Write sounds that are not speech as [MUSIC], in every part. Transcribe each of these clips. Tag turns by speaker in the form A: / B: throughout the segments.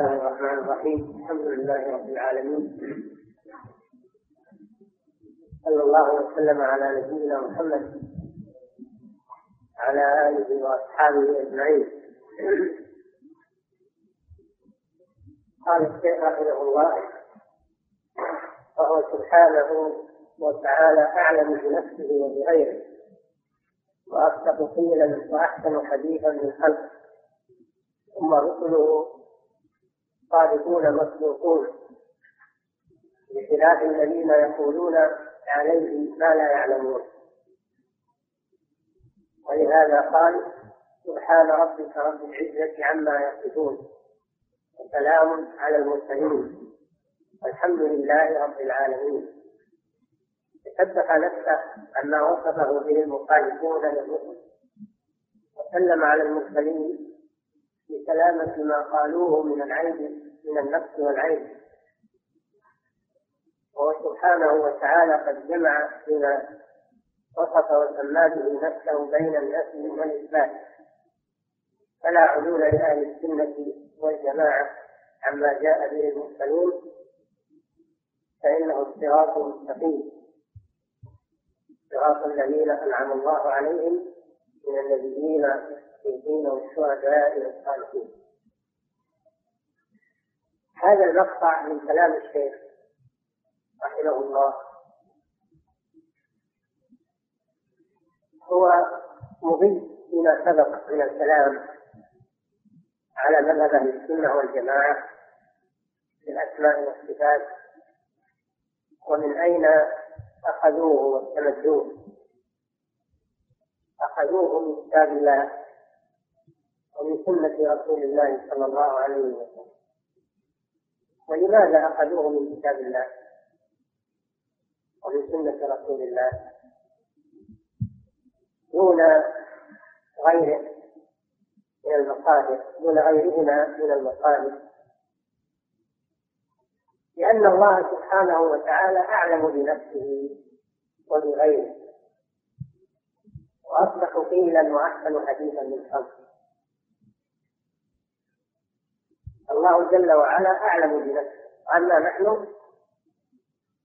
A: الله الرحمن الرحيم. الحمد لله رب العالمين. صلى الله وسلم على نبينا محمد وعلى آله وأصحابه أجمعين. قال الشيخ رحمه الله وهو سبحانه وتعالى أعلم بنفسه وبغيره وأصدق قيلا وأحسن حديثا من خلقه ثم رسله صادقون مصدوقون بخلاف الذين يقولون عليه ما لا يعلمون. ولهذا قال سبحان ربك رب العزة عما يصفون. وسلام على المرسلين. والحمد لله رب العالمين. تسبح نفسه عما وصفه به المخالفون للرسل. وسلم على المرسلين بسلامة ما قالوه من العيب من النفس والعيب وهو سبحانه وتعالى قد جمع بما وصف وسمى به نفسه بين النفي والإثبات. فلا عدول لأهل السنة والجماعة عما جاء به المرسلون فإنه الصراط المستقيم صراط الذين أنعم الله عليهم من النبيين والصديقين والشهداء والصالحين. هذا المقطع من كلام الشيخ رحمه الله. هو مضي فيما سبق من الكلام على مذهب أهل السنة والجماعة في الاسماء والصفات ومن أين أخذوه واستمدوه أخذوه من كتاب الله. ومن سنة رسول الله صلى الله عليه وسلم. ولماذا أخذوه من كتاب الله؟ ومن سنة رسول الله. دون غيره من المصادر دون غيرهما من المصادر لأن الله سبحانه وتعالى أعلم بنفسه وبغيره. وأصدق قيلا وأحسن حديثا من خلقه. الله جل وعلا أعلم بنفسه أما نحن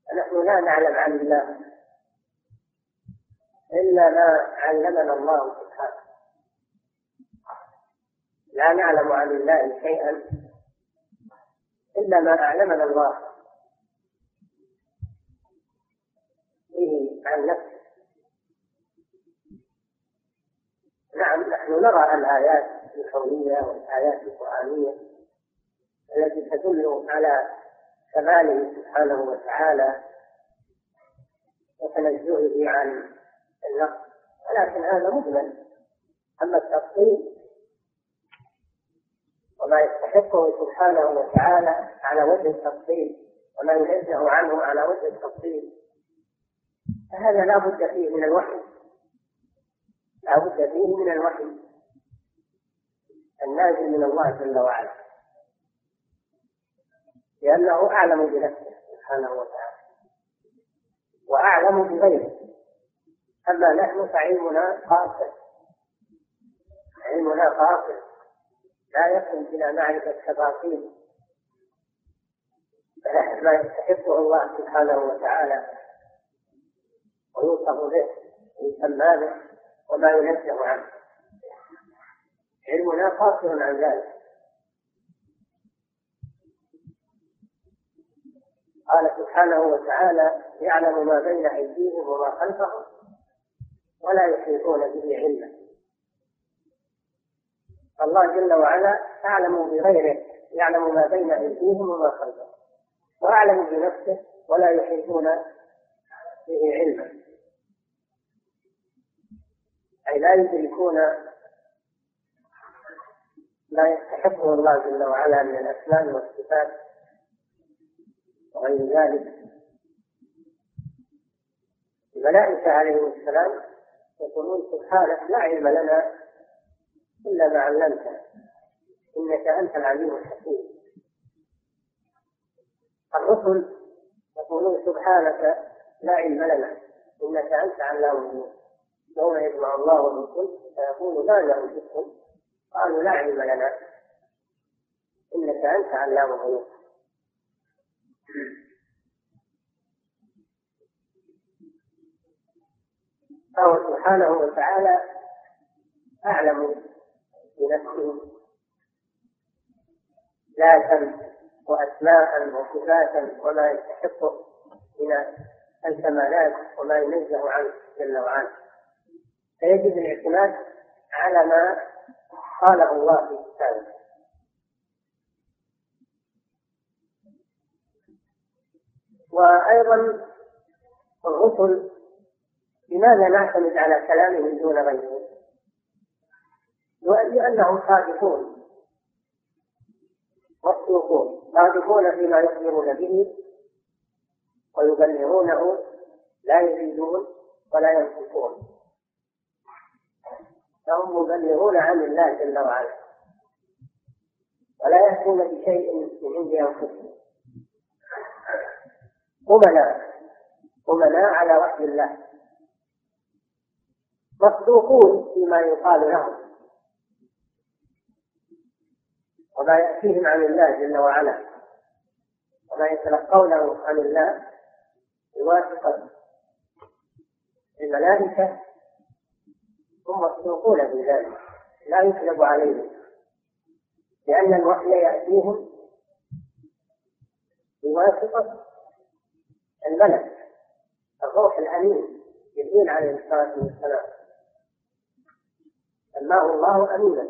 A: فنحن لا نعلم عن الله. إلا ما علمنا الله سبحانه. لا نعلم عن الله شيئا. إلا ما أعلمنا الله. به عن نفسه. نعم نحن نرى الآيات الكونية والآيات القرآنية. التي تدل على كماله سبحانه وتعالى وتنزهه عن النقص. ولكن هذا مجمل. أما التفصيل وما يستحقه سبحانه وتعالى على وجه التفصيل وما ينزه عنه على وجه التفصيل فهذا لا بد فيه من الوحي. لا بد فيه من الوحي. النازل من الله جل وعلا. لأنه أعلم بنفسه سبحانه وتعالى. وأعلم بغيره. أما نحن فعلمنا قاصر. علمنا قاصر. لا يصل إلى معرفة تفاصيل ما يستحقه الله سبحانه وتعالى. ويوصف به ويسمى به وما ينزه عنه. علمنا قاصر عن ذلك. قال سبحانه وتعالى يعلم ما بين أيديهم وما خلفهم ولا يحيطون به علما. الله جل وعلا أعلم بغيره يعلم ما بين أيديهم وما خلفهم وأعلم بنفسه ولا يحيطون به علما. أي لا يدركون ما يستحقه الله جل وعلا من الأسماء والصفات وغير ذلك. الملائكة عليهم السلام يقولون سبحانك لا علم لنا إلا ما علمتنا إنك أنت العليم الحكيم. الرسل يقولون سبحانك لا علم لنا. إنك أنت علام الغيوب. يوم يجمع الله الرسل فيقول ما لهم قالوا لا علم لنا. إنك أنت علام الغيوب. فهو سبحانه وتعالى أعلم بنفسه ذاتا وأسماء وصفاتا وما يستحق من الكمالات وما ينزه عنه جل وعلا. فيجب الاعتماد على ما قاله الله في كتابه وأيضا الرسل لماذا نعتمد على كلامهم دون غيره؟ لأنهم صادقون مصدوقون صادقون فيما يخبرون به ويبلغونه لا يزيدون ولا ينقصون فهم مبلغون عن الله جل وعلا ولا يأتون بشيء من عند أنفسهم أمناء أمناء على وحي الله. مصدوقون فيما يقال لهم. وما يأتيهم عن الله جل وعلا. وما يتلقونه عن الله بواسطة الملائكة هم مصدوقون بذلك لا يكذب عليهم. لأن الوحي يأتيهم بواسطة الملك الروح الأمين جبريل عليه الصلاة والسلام. سماه الله أمينا.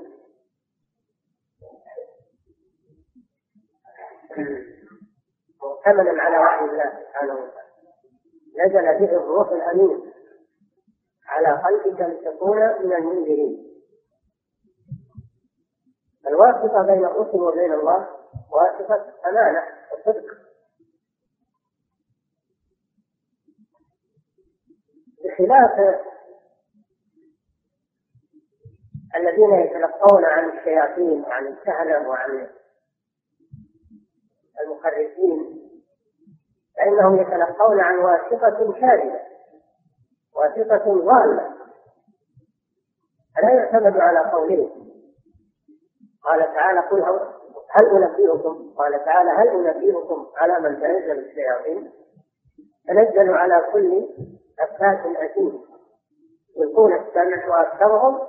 A: مؤتمنا على وحي الله سبحانه وتعالى. نزل به الروح الأمين على قلبك لتكون من المنذرين. الواسطة بين الرسل وبين الله واسطة أمانة وصدق. بخلاف الذين يتلقون عن الشياطين وعن الكهنة وعن المخرجين فإنهم يتلقون عن واسطة كاذبة واسطة ضالة فلا يعتمد على قولهم. قال تعالى قل هل أنبئكم قال تعالى هل أنبئكم على من تنزل الشياطين؟ تنزل على كل أفاك أثيم يلقون السمع وأكثرهم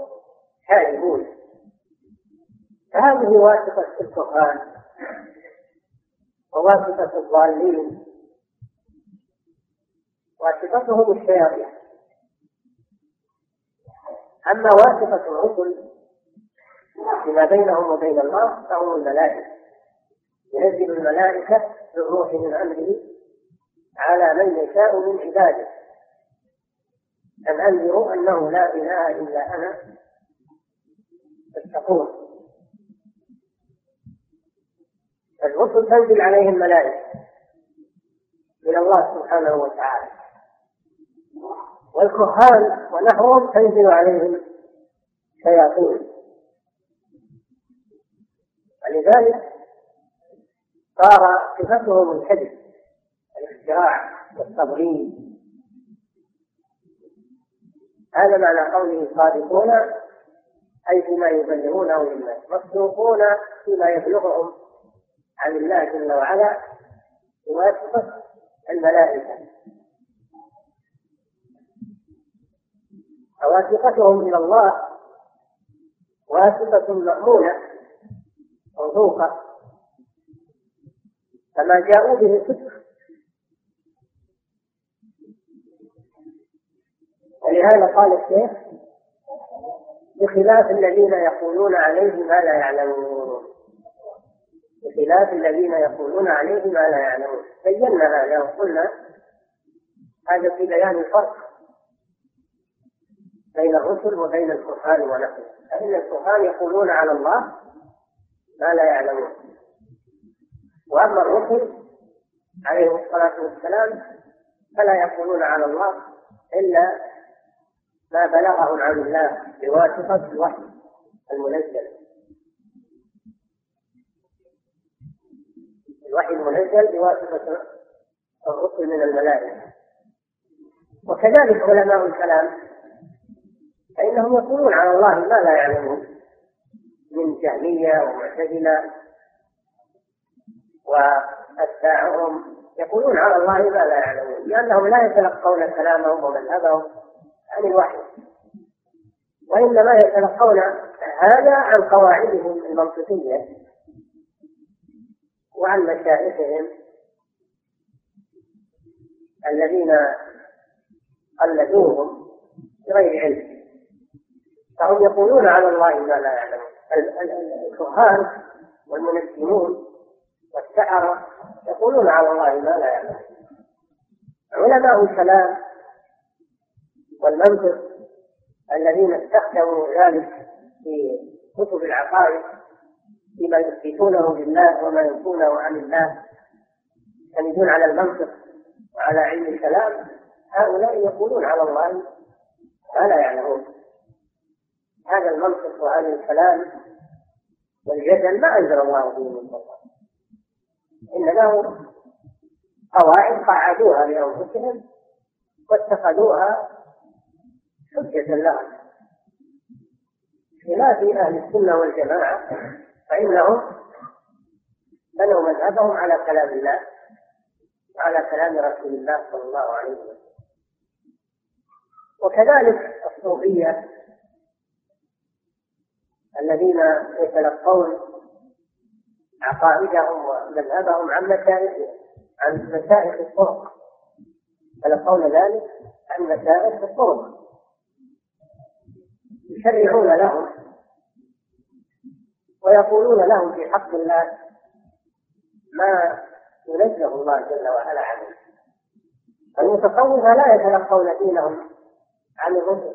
A: كاذبون فهذه واسطة الكفار وواسطة الضالين واسطتهم الشياطين. أما واسطة الرسل فيما بينهم وبين الله فهم الملائكة. ينزل الملائكة بالروح من أمره على من يشاء من عباده. أن أنذروا أنه لا إله إلا أنا. فاتقون الرسل تنزل عليهم ملائكة من الله سبحانه وتعالى. والكهان ونحوهم تنزل عليهم شياطين ولذلك صار صفتهم الكذب الاختراع والتضليل. هذا معنى قوله صادقون أي فيما يبلغونه للناس مصدوقون فيما يبلغهم عن الله جل وعلا بواسطة الملائكة. فواسطتهم إلى الله واسطة مأمونة موثوقة فما جاءوا به صدق ولهذا قال الشيخ بخلاف الذين يقولون عليه ما لا يعلمون. بخلاف الذين يقولون عليه ما لا يعلمون. بينا هذا وقلنا هذا في بيان الفرق بين الرسل وبين الكهان ونحن. فإن الكهان يقولون على الله ما لا يعلمون. وأما الرسل عليهم الصلاة والسلام فلا يقولون على الله إلا ما بلغهم عن الله بواسطة الوحي المنزل. الوحي المنزل بواسطة الرسل من الملائكة. وكذلك علماء الكلام فإنهم يقولون على الله ما لا يعلمون من جهمية ومعتزلة. وأتباعهم يقولون على الله ما لا يعلمون. لأنهم لا يتلقون كلامهم ومذهبهم عن الوحي. وإنما يتلقون هذا عن قواعدهم المنطقية وعن مشايخهم الذين قلدوهم بغير علم. فهم يقولون على الله ما لا يعلمون. الكهان والمنجمون والسحرة يقولون على الله ما لا يعلمون. علماء الكلام والمنطق الذين استخدموا ذلك في كتب العقائد فيما يثبتونه لله وما ينفونه عن الله يعتمدون على المنطق وعلى علم الكلام هؤلاء يقولون على الله ما لا يعلمون. هذا المنطق وهذا الكلام والجدل ما أنزل الله به من سلطان ان له قواعد قعدوها لأنفسهم واتخذوها حجة لهم خلاف أهل السنة والجماعة فإنهم بنوا مذهبهم على كلام الله وعلى كلام رسول الله صلى الله عليه وسلم. وكذلك الصوفية الذين يتلقون عقائدهم ومذهبهم عن مشايخ عن مشايخ الطرق. يتلقون ذلك عن مشايخ الطرق. يشرعون لهم ويقولون لهم في حق الله ما ينزه الله جل وعلا عنه. المتصوفة لا يتلقون دينهم عن الرسل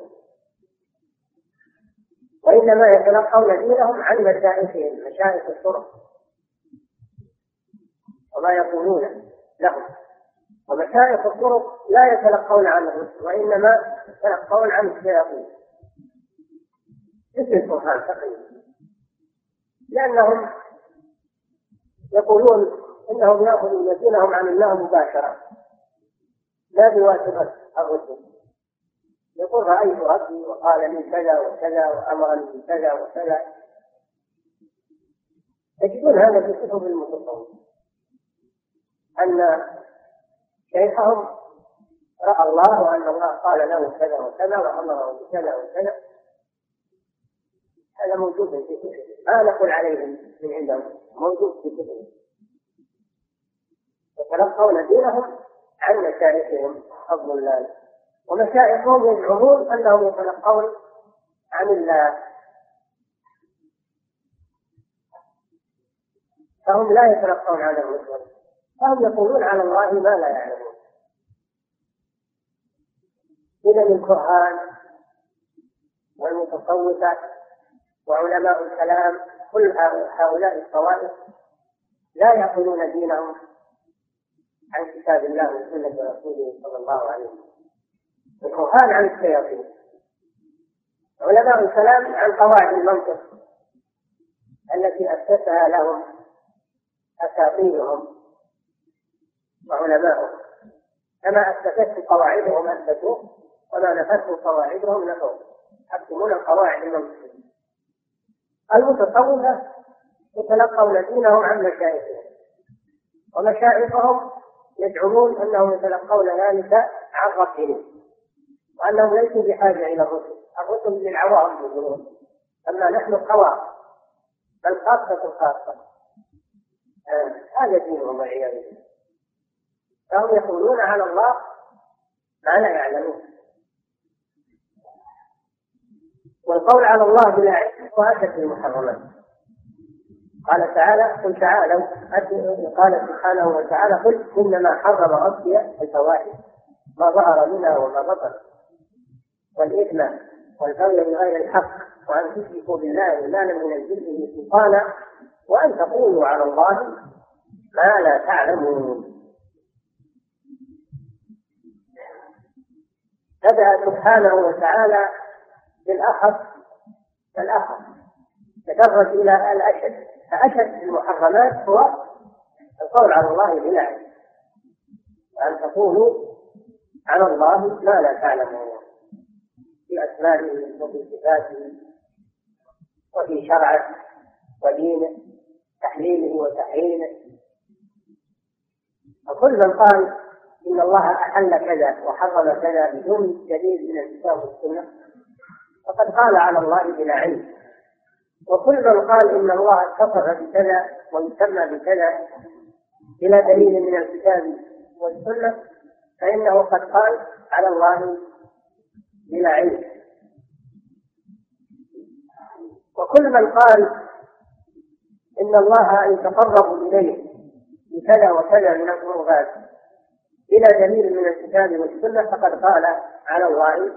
A: وإنما يتلقون دينهم عن مشايخهم مشايخ الطرق وما يقولون لهم. ومشايخ الطرق لا يتلقون عن الرسل وإنما يتلقون عن الشياطين. مثل القرآن تقريبا. لأنهم يقولون إنهم يأخذون دينهم عن الله مباشرة. لا بواسطة الرسل. يقول رأيت ربي وقال لي كذا وكذا وأمرني بكذا وكذا. تجدون هذا في كتب المتصوف أن شيخهم رأى الله وأن الله قال له كذا وكذا وأمره بكذا وكذا. هذا موجود في كتب ما نقول عليهم من عندهم. موجود في كتب يتلقون دينهم عن مشايخهم الضلال ومشايخهم يزعمون أنهم يتلقون عن الله. فهم لا يتلقون عن الرسل فهم يقولون على الله ما لا يعلمون. إذا الكهان والمتصوفة وعلماء الكلام كل هؤلاء الطوائف لا يأخذون دينهم عن كتاب الله وسنة رسوله صلى الله عليه وسلم. الكهان عن الشياطين. علماء الكلام عن قواعد المنطق التي أسسها لهم أساطيرهم وعلماؤهم. كما أسست قواعدهم أثبتوه وما نفته قواعدهم نفوه يحكمون القواعد المنطقية المتصوفة يتلقون دينهم عن مشايخهم. ومشايخهم يزعمون أنهم يتلقون ذلك عن ربهم وأنهم ليسوا بحاجة إلى الرسل. الرسل للعوام يقولون أما نحن خواص بل خاصة خاصة. آه، هذا دينهم والعياذ بالله. فهم يقولون على الله ما لا يعلمون. والقول على الله بلا علم هو أشد المحرمات. قال تعالى قل تعالوا قال سبحانه وتعالى قل إنما حرم ربي الفواحش ما ظهر منها وما بطن. والإثم والبغي بغير الحق وأن تشركوا بالله ما لم ينزل به سلطانا وأن تقولوا على الله ما لا تعلمون. بدأ سبحانه وتعالى بالأخف فالأخف تدرج إلى الأشد. فأشد المحرمات هو القول على الله بلا علم. وأن تقولوا على الله ما لا تعلمون في أسمائه وفي صفاته وفي شرعه ودينه تحليله وتحريمه. وكل من قال إن الله أحل كذا وحرم كذا بدون دليل من الكتاب والسنة فقد قال على الله بلا علم. وكل من قال إن الله اتصف بكذا ويسمى بكذا بلا دليل من الكتاب والسنة فإنه قد قال على الله بلا علم. وكل من قال إن الله يتقرب إليه بكذا وكذا من القربات بلا دليل من الكتاب والسنة فقد قال على الله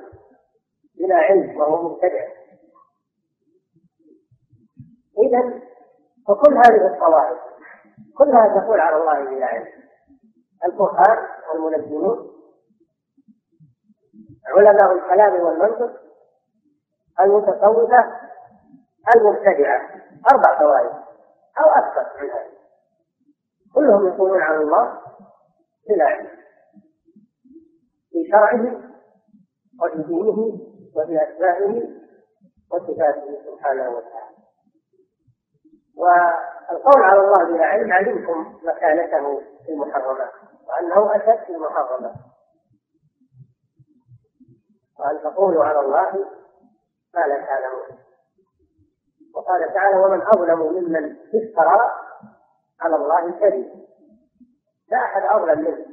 A: بلا علم وهو مبتدع. إذا فكل هذه الطوائف كلها تقول على الله بلا علم. الفقهاء والمنجمون علماء الكلام والمنطق المتصوفة المبتدعة أربع طوائف أو أكثر من هذا كلهم يقولون على الله بلا علم. في شرعه وفي دينه وفي أسمائه وصفاته سبحانه وتعالى. والقول على الله بلا علم علمكم مكانته في المحرمات وأنه أشد في المحرمات. وأن تقولوا على الله ما لا تعلمون. وقال تعالى ومن أظلم ممن افترى على الله كذب لا أحد أظلم منه.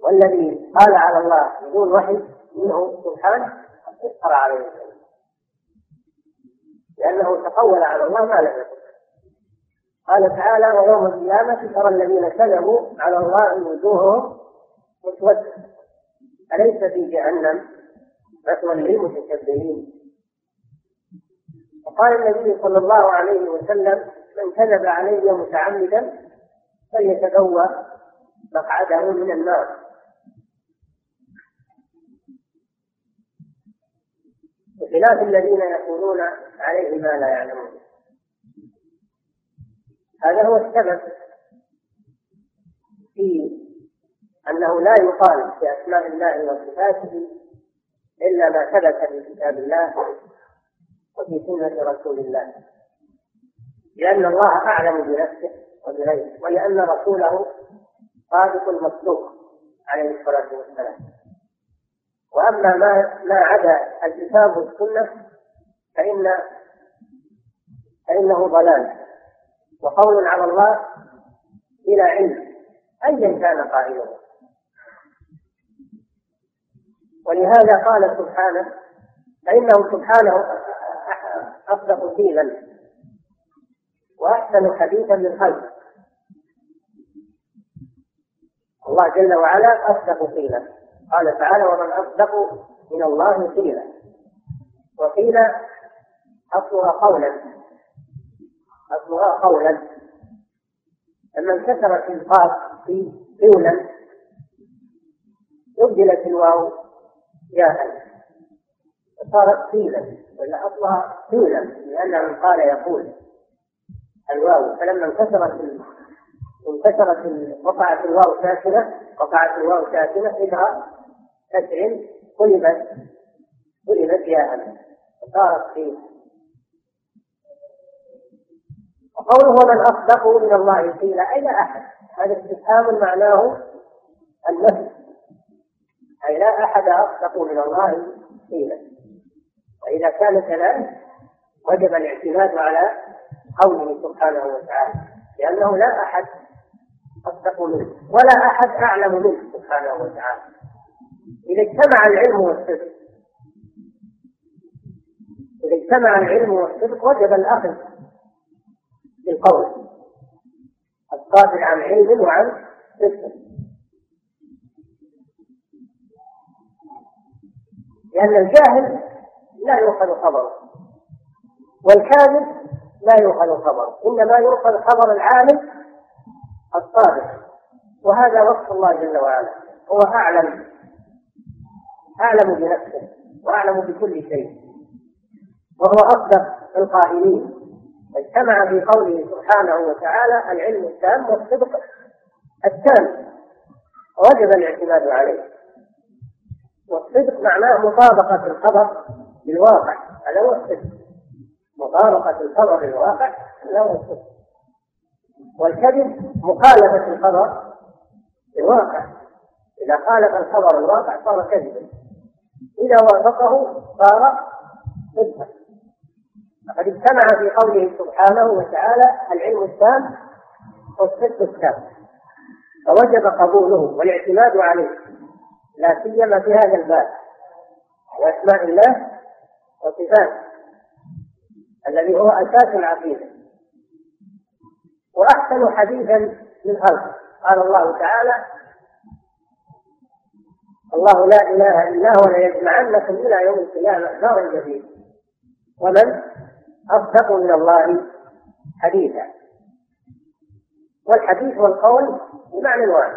A: والذي قال على الله بدون وحي منه سبحانه افترى عليه. لأنه تقول على الله ما لم يكن. قال تعالى ويوم القيامة ترى الذين كذبوا على الله وجوههم مسودة أليس في جهنم مثوى للمتكبرين؟ وقال النبي صلى الله عليه وسلم من كذب علي متعمدا فليتبوأ مقعده من النار. بخلاف الذين يقولون عليه ما لا يعلمون. هذا هو السبب في أنه لا يقال في أسماء الله وصفاته إلا ما ثبت في كتاب الله وفي سنة رسول الله. لأن الله أعلم بنفسه وبغيره ولأن رسوله صادق المصدوق عليه الصلاة والسلام. وأما ما ما عدا الكتاب والسنة فإن فإنه ضلال. وقول على الله بلا علم أيا كان قائله ولهذا قال سبحانه فإنه سبحانه أصدق قيلا وأحسن حديثا للخلق. الله جل وعلا أصدق قيلا قال تعالى ومن أصدق من الله قيلا. وقيل أصلها قولا. أصلها قولا. لما انكسرت القاف في قولا أبدلت الواو ياء فصارت قيلا ولا أصلها قيلا لأن من قال يقول الواو. فلما انكسرت انكسرت وقعت الواو ساكنة وقعت الواو ساكنة إذا كسر قلبت. قلبت ياء فصارت قيلا وقوله من أصدق من الله قيل أي لا أحد. هذا استفهام معناه النفي أي لا أحد أصدق من الله قيلا وإذا كان كذلك وجب الاعتماد على قوله سبحانه وتعالى. لأنه لا أحد أصدق منه. ولا أحد أعلم منه سبحانه وتعالى. إذا اجتمع العلم والصدق. إذا اجتمع العلم والصدق وجب الأخذ بالقول. الصادر عن علم وعن صدق. لأن الجاهل لا يؤخذ خبره. والكاذب لا يؤخذ خبره. إنما يؤخذ خبر العالم الصادق. وهذا وصف الله جل وعلا. هو أعلم. أعلم بنفسه وأعلم بكل شيء وهو أصدق القائلين. اجتمع في قوله سبحانه وتعالى العلم التام والصدق التام وجب الاعتماد عليه. والصدق معناه مطابقة الخبر للواقع هذا هو الصدق. مطابقة الخبر للواقع هذا هو الصدق. والكذب مخالفة الخبر الواقع إذا خالف الخبر الواقع صار كذبا. إذا وافقه صار صدقا فقد اجتمع في قوله سبحانه وتعالى العلم التام والصدق التام. فوجب قبوله والاعتماد عليه لا سيما في هذا الباب واسماء الله وصفاته الذي هو أساس العقيده وأحسن حديثا من خلقه. قال الله تعالى الله لا إله إلا هو ليجمعنكم إلى يوم القيامة لا ريب فيه ومن أصدق من الله حديثا. والحديث والقول بمعنى واحد.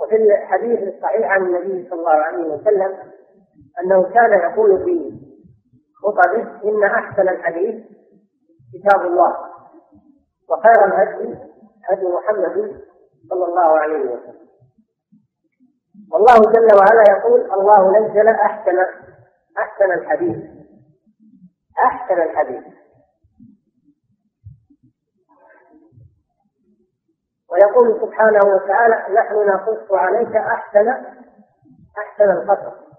A: وفي الحديث الصحيح عن النبي صلى الله عليه وسلم أنه كان يقول في خطبه إن أحسن الحديث كتاب الله. وخير الهدي هدي محمد صلى الله عليه وسلم. والله جل وعلا يقول الله نزل أحسن أحسن الحديث. أحسن الحديث. ويقول سبحانه وتعالى نحن نقص عليك أحسن أحسن القصص.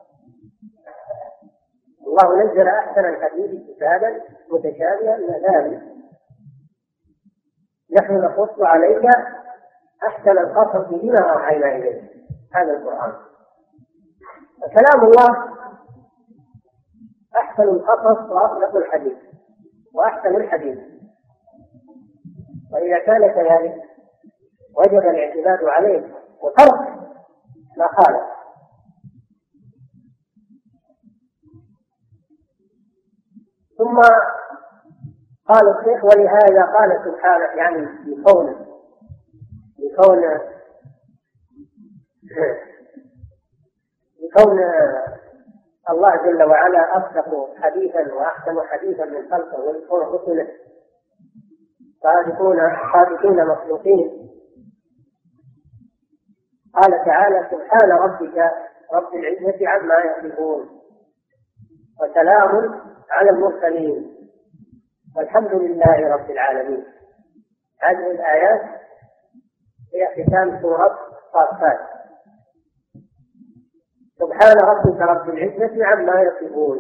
A: الله نزل أحسن الحديث كتابا متشابها مثالي نحن نقص عليك أحسن القصص بما أوحينا إليك. هذا القرآن. فكلام الله أحسن القصص واصدق الحديث وأحسن الحديث. وإذا كان كذلك وجب الاعتماد عليه وترك ما خالف ثم قال الشيخ ولهذا قال سبحانه يعني في كونه في كون كون الله جل وعلا أصدق حديثا وأحسن حديثا من خلقه ويكون رسله صادقون صادقين مخلوقين. قال تعالى سبحان ربك رب العزة عما يصفون وسلام على المرسلين والحمد لله رب العالمين. هذه الآيات هي ختام سورة صافات. سبحان ربك رب العزة عما يصفون.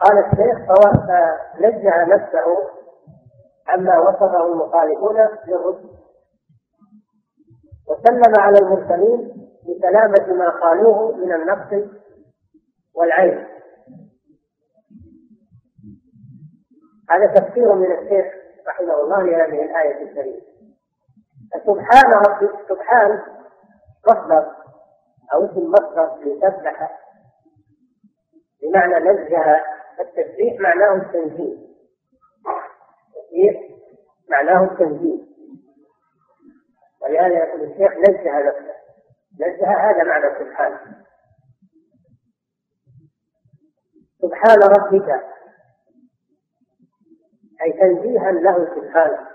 A: قال الشيخ فنزه نفسه عما وصفه المخالفون للرسل وسلم على المرسلين بسلامة ما قالوه من النقص والعيب هذا تفسير من الشيخ رحمه الله لهذه الآية الكريمة. سبحان ربي سبحان مصدر أو اسم مصدر لسبح بمعنى نزه التسبيح معناه التنزيه. التسبيح معناه التنزيه. ولهذا يقول الشيخ نزه نفسه نزه هذا معنى سبحانه سبحان ربك. أي تنزيها له سبحانه.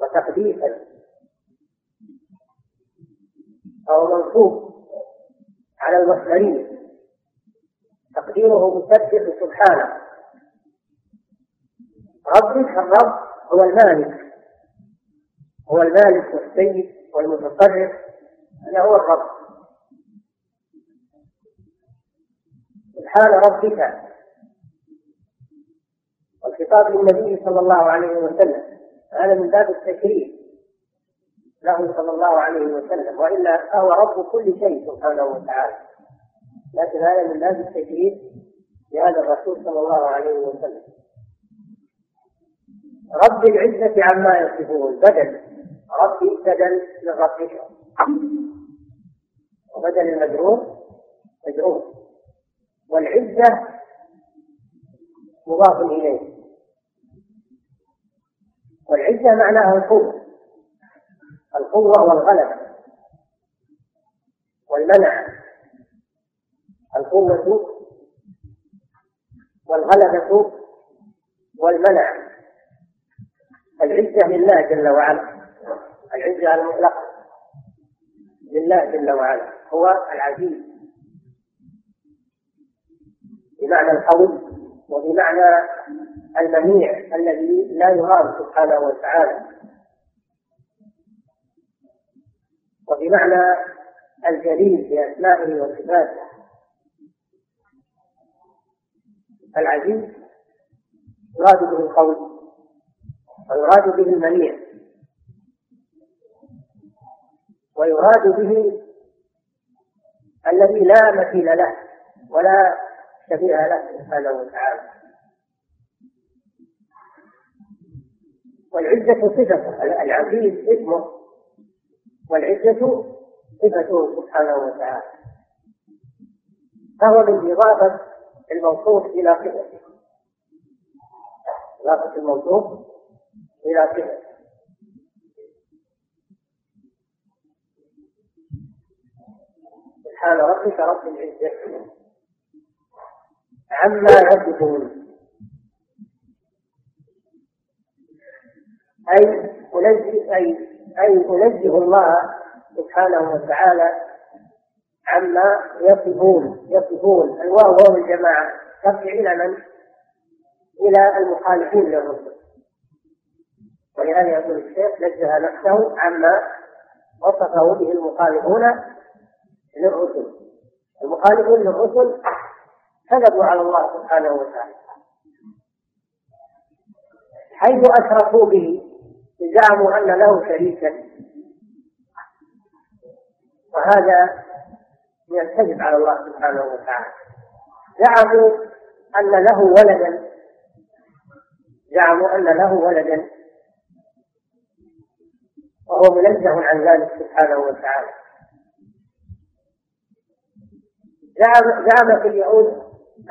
A: وتقديسا. أو منصوب على المصدرية تقديره مسبح سبحانه. ربك الرب هو المالك. هو المالك والسيد والمتصرف. هذا هو الرب. سبحان ربك. والخطاب للنبي صلى الله عليه وسلم. هذا من باب التشريف. له صلى الله عليه وسلم وإلا فهو رب كل شيء سبحانه وتعالى. لكن هذا من باب التشريف لهذا الرسول صلى الله عليه وسلم. رب العزة عما يصفون بدل. ربي بدل من ربك وبدل المجرور مجرور والعزة مضاف إليه. والعزة معناها القوة. القوة والغلبة والمنع. القوة والغلبة والمنع. العزة لله جل وعلا. العزة المطلقة لله جل وعلا. هو العزيز. بمعنى القوي وبمعنى المنيع الذي لا يرام سبحانه وتعالى. وبمعنى الجليل في أسمائه وصفاته. العزيز يراد به القول ويراد به المنيع ويراد به الذي لا مثيل له ولا شبيه له سبحانه وتعالى. والعزة صفة العزيز اسمه والعزة صفته سبحانه وتعالى. فهو من إضافة الموصوف إلى صفته إضافة الموصوف إلى صفته سبحان ربك رب العزة. عما يصفون أي أنزه أي أي أنزه الله سبحانه وتعالى عما يصفون يصفون. الواو واو الجماعة. ترجع إلى من؟ إلى المخالفين للرسل. ولهذا يقول الشيخ نزه نفسه عما وصفه به المخالفون للرسل. المخالفون للرسل كذبوا على الله سبحانه وتعالى. حيث أشركوا به. زعموا أن له شريكا. وهذا من الكذب على الله سبحانه وتعالى. زعموا أن له ولدا. زعموا أن له ولدا. وهو منزه عن ذلك سبحانه وتعالى. زعم زعمت اليهود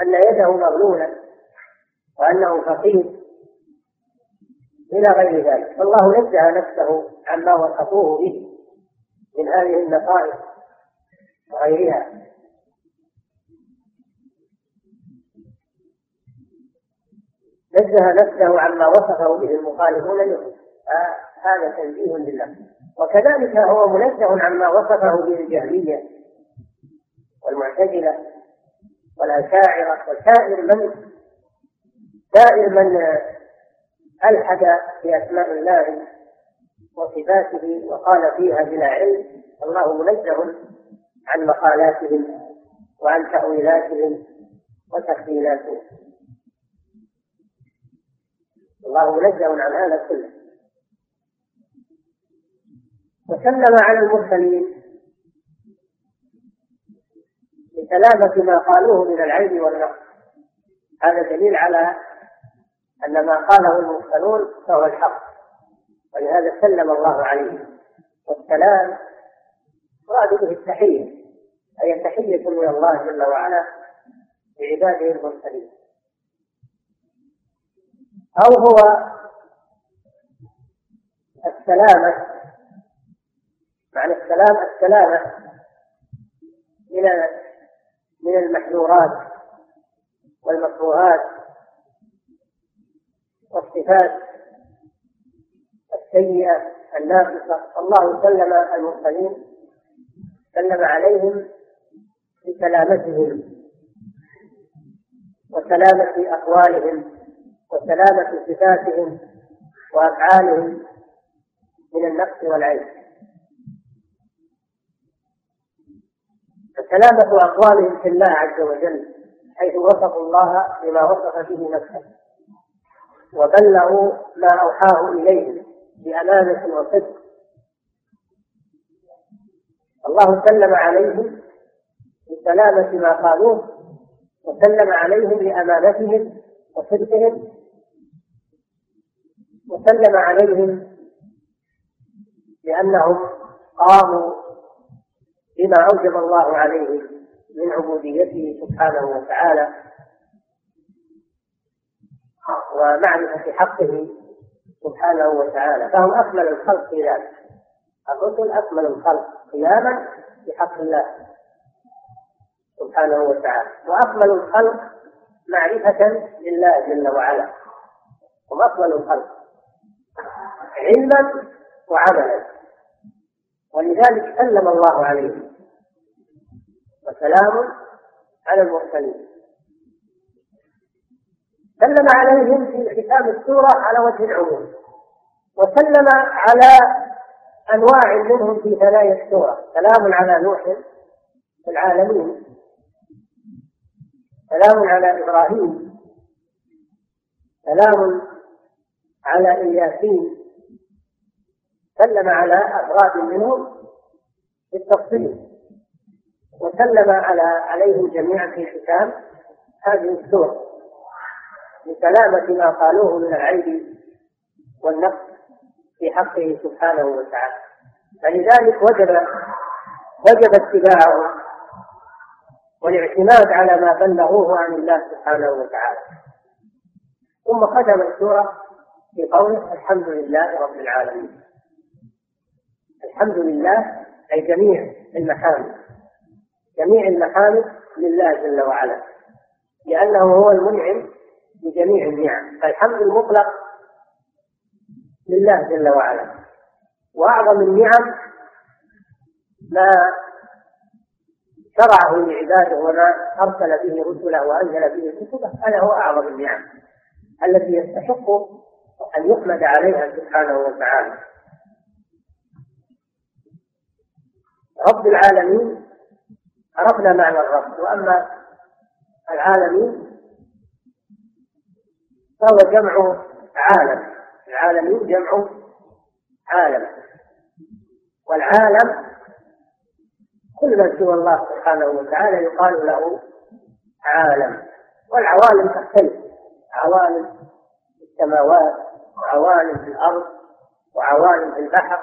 A: أن يده مغلولة وأنه فقير. إلى غير ذلك. فالله نزه نفسه عما وصفوه به من هذه النقائص وغيرها. نزه نفسه عما وصفه به المخالفون له هذا تنزيه لله وكذلك هو منزه عما وصفه به الجهمية والمعتزلة والأشاعرة وسائر من سائر من ألحد في أسماء الله وصفاته وقال فيها بلا علم الله منزه عن مقالاتهم وعن تأويلاتهم وتخيلاتهم الله منزه عن هذا كله. وسلم على المرسلين بسلامة ما قالوه من العيب والنقص. هذا دليل على أن ما قاله المرسلون فهو الحق. ولهذا سلم الله عليه. والسلام مراد به التحية. أي التحية من الله جل وعلا لعباده المرسلين. أو هو السلامة. معنى السلام السلامة من من المحذورات والمكروهات والصفات السيئة الناقصة. الله سلم المرسلين سلم عليهم بسلامتهم وسلامة أقوالهم وسلامة صفاتهم وأفعالهم من النقص والعيب. فسلامة أقوالهم في الله عز وجل حيث وصفوا الله بما وصف به نفسه. وبلغوا ما أوحاه إليهم بأمانة وصدق. الله سلم عليهم بسلامة ما قالوه وسلم عليهم بأمانتهم وصدقهم وسلم عليهم بأنهم قاموا بما أوجب الله عليهم من عبوديته سبحانه وتعالى. ومعرفة حقه سبحانه وتعالى. فهم أكمل الخلق في ذلك. الرسل أكمل الخلق قياما بحق الله سبحانه وتعالى. وأكمل الخلق معرفة لله جل وعلا. هم أكمل الخلق علما وعملا. ولذلك سلم الله عليهم وسلام على المرسلين. سلم عليهم في ختام السورة على وجه العموم. وسلم على أنواع منهم في ثنايا السورة. سلام على نوح في العالمين. سلام على إبراهيم. سلام على إلياسين. سلم على أفراد منهم بالتفصيل وسلم على عليهم جميعا في ختام هذه السورة. لسلامة ما قالوه من العيب والنقص في حقه سبحانه وتعالى. فلذلك وجب وجب اتباعه والاعتماد على ما بلغوه عن الله سبحانه وتعالى. ثم ختم السورة بقوله الحمد لله رب العالمين. الحمد لله أي جميع المحامد. جميع المحامد لله جل وعلا. لأنه هو المنعم بجميع النعم. فالحمد المطلق لله جل وعلا. وأعظم النعم ما شرعه لعباده وما أرسل به رسله وأنزل به كتبه هذا هو أعظم النعم التي يستحق أن يحمد عليها سبحانه وتعالى. رب العالمين عرفنا معنى الرب وأما العالمين فهو جمع عالم. العالمين جمع عالم. والعالم كل ما سوى الله سبحانه وتعالى يقال له عالم. والعوالم تختلف. عوالم في السماوات وعوالم في الأرض وعوالم في البحر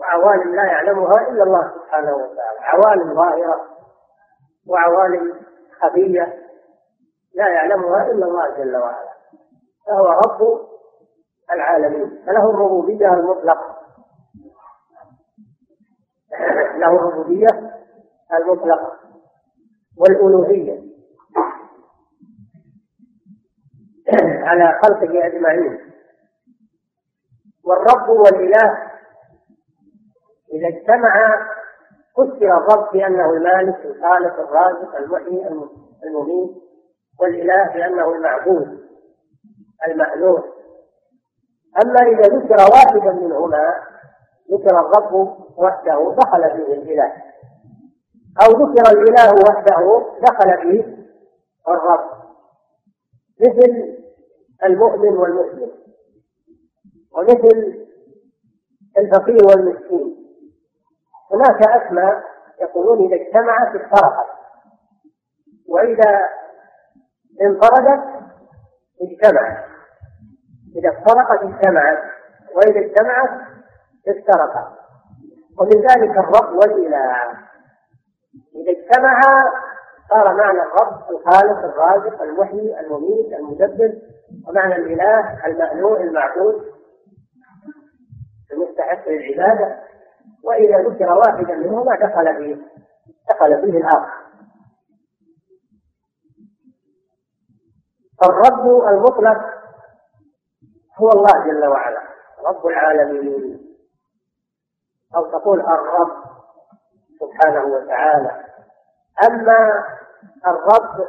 A: وعوالم لا يعلمها إلا الله سبحانه وتعالى. عوالم ظاهرة وعوالم خفية لا يعلمها إلا الله جل وعلا. فهو رب العالمين فله الربوبية المطلقة. [CLEARS THROAT] له الربوبية المطلقة والألوهية. [CLEARS THROAT] على خلقه أجمعين. والرب والإله إذا اجتمع فسر الرب بأنه المالك الخالق الرازق المحيي المميت والإله بأنه المعبود. المألوه أما إذا ذكر واحدا منهما ذكر الرب وحده دخل فيه الإله. أو ذكر الإله وحده دخل فيه الرب. مثل المؤمن والمسلم. ومثل الفقير والمسكين. هناك أسماء يقولون إذا اجتمعت افترقت وإذا انفردت اجتمعت. إذا افترقت اجتمعت وإذا اجتمعت افترقت. ومن ذلك الرب والإله إذا اجتمعا صار معنى الرب الخالق الرازق المحيي المميت المدبر ومعنى الإله المألوه المعبود المستحق للعبادة. وإذا ذكر واحدا منهما دخل فيه دخل فيه الآخر الرب المطلق هو الله جل وعلا. رب العالمين. أو تقول الرب سبحانه وتعالى. أما الرب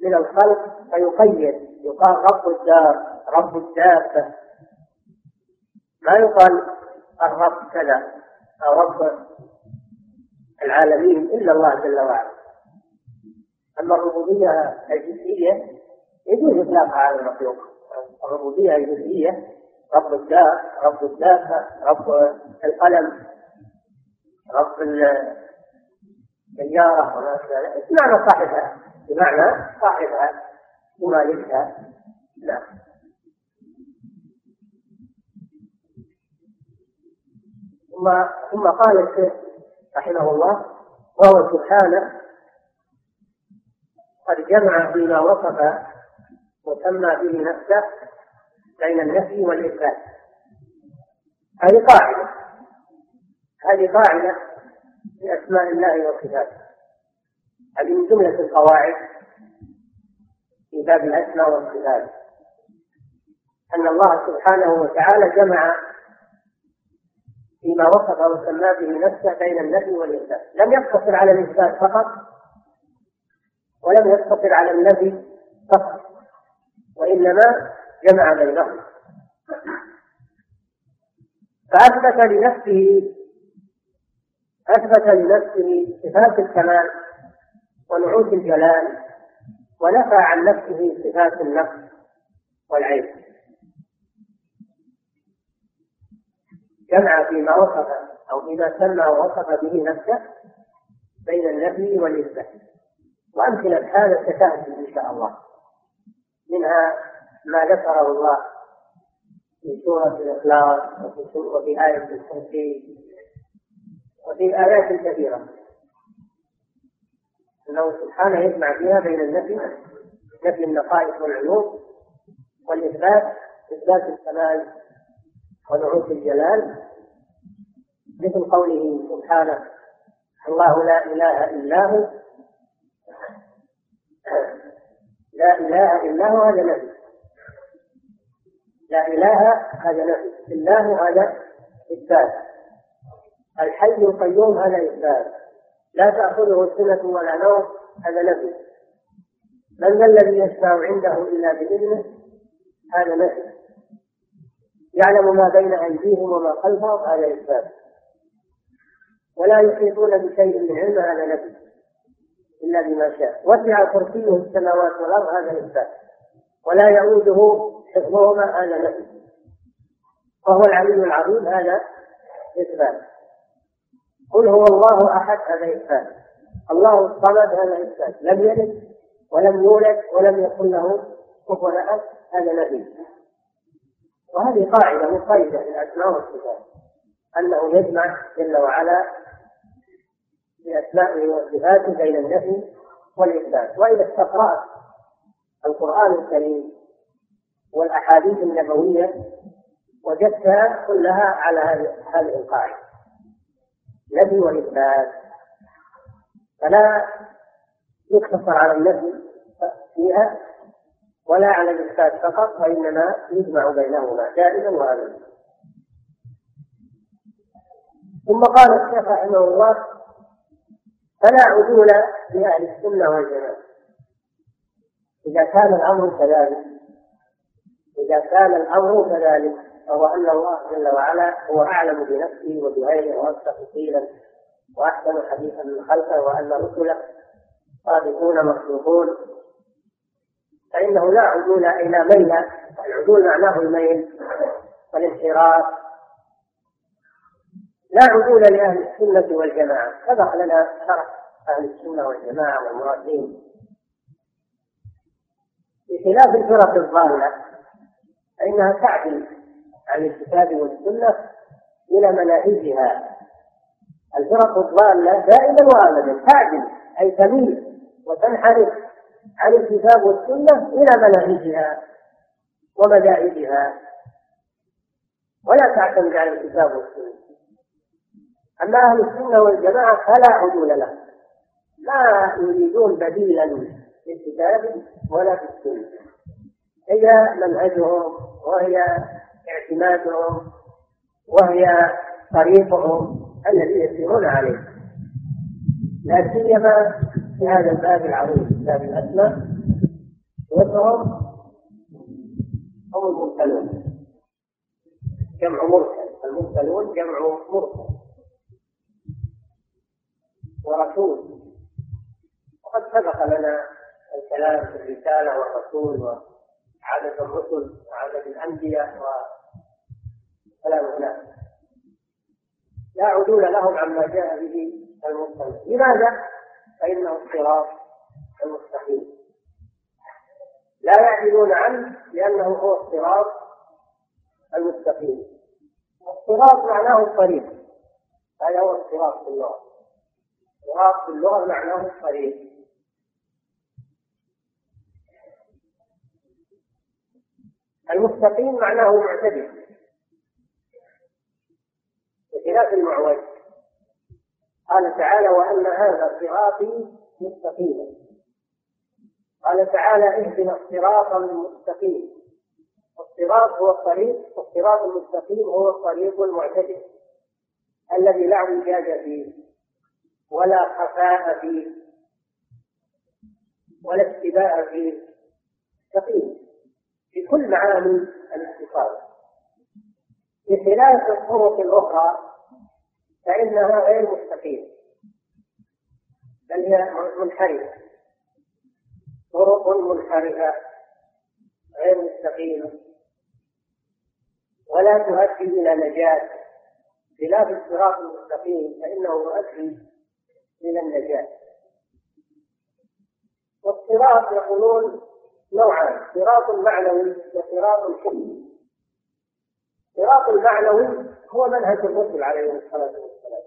A: من الخلق فيقيد. يقال رب الدار رب الدابة. ما يقال الرب كذا أو رب العالمين إلا الله جل وعلا. أما الربوبية الجزئية يجوز إطلاقها على المخلوق. الربوبية الجزئية رب الدار رب الدابة رب القلم رب السيارة وما ذلك. بمعنى صاحبها بمعنى صاحبها ومالكها نعم. ثم ثم قال الشيخ رحمه الله وهو سبحانه قد جمع فيما وصف وسمى به نفسه بين النفي والإثبات هذه قاعدة. هذه قاعدة في أسماء الله وصفاته. هذه من جملة القواعد في باب الأسماء والصفات. أن الله سبحانه وتعالى جمع فيما وصف وسمى به نفسه بين النفي والإثبات لم يقتصر على الإثبات فقط ولم يقتصر على النفي فقط. وإنما جمع بينهم. فأثبت لنفسه أثبت لنفسه صفات الكمال ونعوت الجلال ونفى عن نفسه صفات النقص والعيب جمع فيما وصف أو فيما سمى ووصف به نفسه بين النفي والإثبات وأمثلة هذا ستأتي إن شاء الله. منها ما ذكره الله في سورة الإخلاص وفي آية الكرسي وفي آيات كثيرة. أنه سبحانه يجمع فيها بين النفي نفي النقائص والعيوب والإثبات إثبات الكمال ونعوت الجلال. مثل قوله سبحانه الله لا إله إلا هو. لا إله إلا هو هذا نفي. لا إله هذا نفي. الله هذا إثبات. الحي القيوم هذا إثبات. لا تأخذه سنة ولا نوم هذا نفي. من ذا الذي يشفع عنده إلا بإذنه هذا نفي. يعلم ما بين أيديهم وما خلفهم هذا إثبات. ولا يحيطون بشيء من علمه هذا نفي. إلا بما شاء. وسع كرسيه السماوات والأرض هذا إثبات ولا يعوده حفظهما هذا نفي وهو العلي العظيم هذا إثبات. قل هو الله أحد هذا إثبات. الله الصمد هذا إثبات. لم يلد ولم يولد ولم يكن له كفوا أحد هذا نفي وهذه قاعدة مقيدة في الأسماء والصفات. أنه يجمع جل وعلا بأسمائه وصفاته بين النفي والإثبات. وإذا استقرأت القرآن الكريم والأحاديث النبوية وجدتها كلها على هذه القاعدة. نفي وإثبات فلا يقتصر على النفي فيها ولا على الإثبات فقط وإنما يجمع بينهما دائما وأبدا. ثم قال الشيخ رحمه الله فلا عدول لأهل السنة والجماعة. إذا كان الأمر كذلك إذا كان الأمر كذلك فهو أن الله جل وعلا هو أعلم بنفسه وبغيره وأصدق قيلا وأحسن حديثا من خلقه وأن رسله صادقون مخلوقون. فإنه لا عدول إلى ميل العدول معناه الميل والانحراف لا عدول لأهل السنة والجماعة. سبق لنا شرح أهل السنة والجماعة والمرادين بخلاف الفرق الضالة فإنها تعدل عن الكتاب والسنة إلى مناهجها. الفرق الضالة دائما وأبدا تعدل أي تميل وتنحرف عن الكتاب والسنة إلى مناهجها ومذاهبها. ولا تعتمد على الكتاب والسنة. أما أهل السنة والجماعة فلا عدول له. لا يريدون بديلا في الكتاب ولا في السنة. هي منهجهم وهي اعتمادهم وهي طريقهم الذي يسيرون عليه. لا سيما في هذا الباب العظيم باب الأسماء. وهم هم المرسلون جمع مرسل المرسلون جمع مرسل. ورسول. وقد سبق لنا الكلام في الرسالة والرسول وعدد الرسل وعدد الأنبياء وكلام هناك لا عدول لهم عما جاء به المرسل لماذا؟ فإنه الصراط المستقيم. لا يعدلون عنه لأنه هو الصراط المستقيم. الصراط معناه الطريق. هذا هو الصراط في اللغة. الصراط في اللغة معناه الطريق المستقيم معناه معتدل. بخلاف المعوج. قال تعالى وأن هذا صراطي مستقيما قال تعالى اهدنا الصراط المستقيم. الصراط هو الطريق والصراط المستقيم هو الطريق المعتدل. الذي لا اعوجاج فيه. ولا خفاء فيه ولا استباء فيه سقيم بكل معاني الاستقامة بخلاف الطرق الأخرى فإنها غير مستقيمة. بل هي منحرفة. طرق منحرفة غير مستقيمة. ولا تؤدي إلى نجاة. خلاف الصراط المستقيم فإنه يؤدي إلى النجاة. والصراط يقولون نوعان صراط معنوي وصراط حسي الصراط المعنوي هو منهج الرسل عليهم الصلاة والسلام.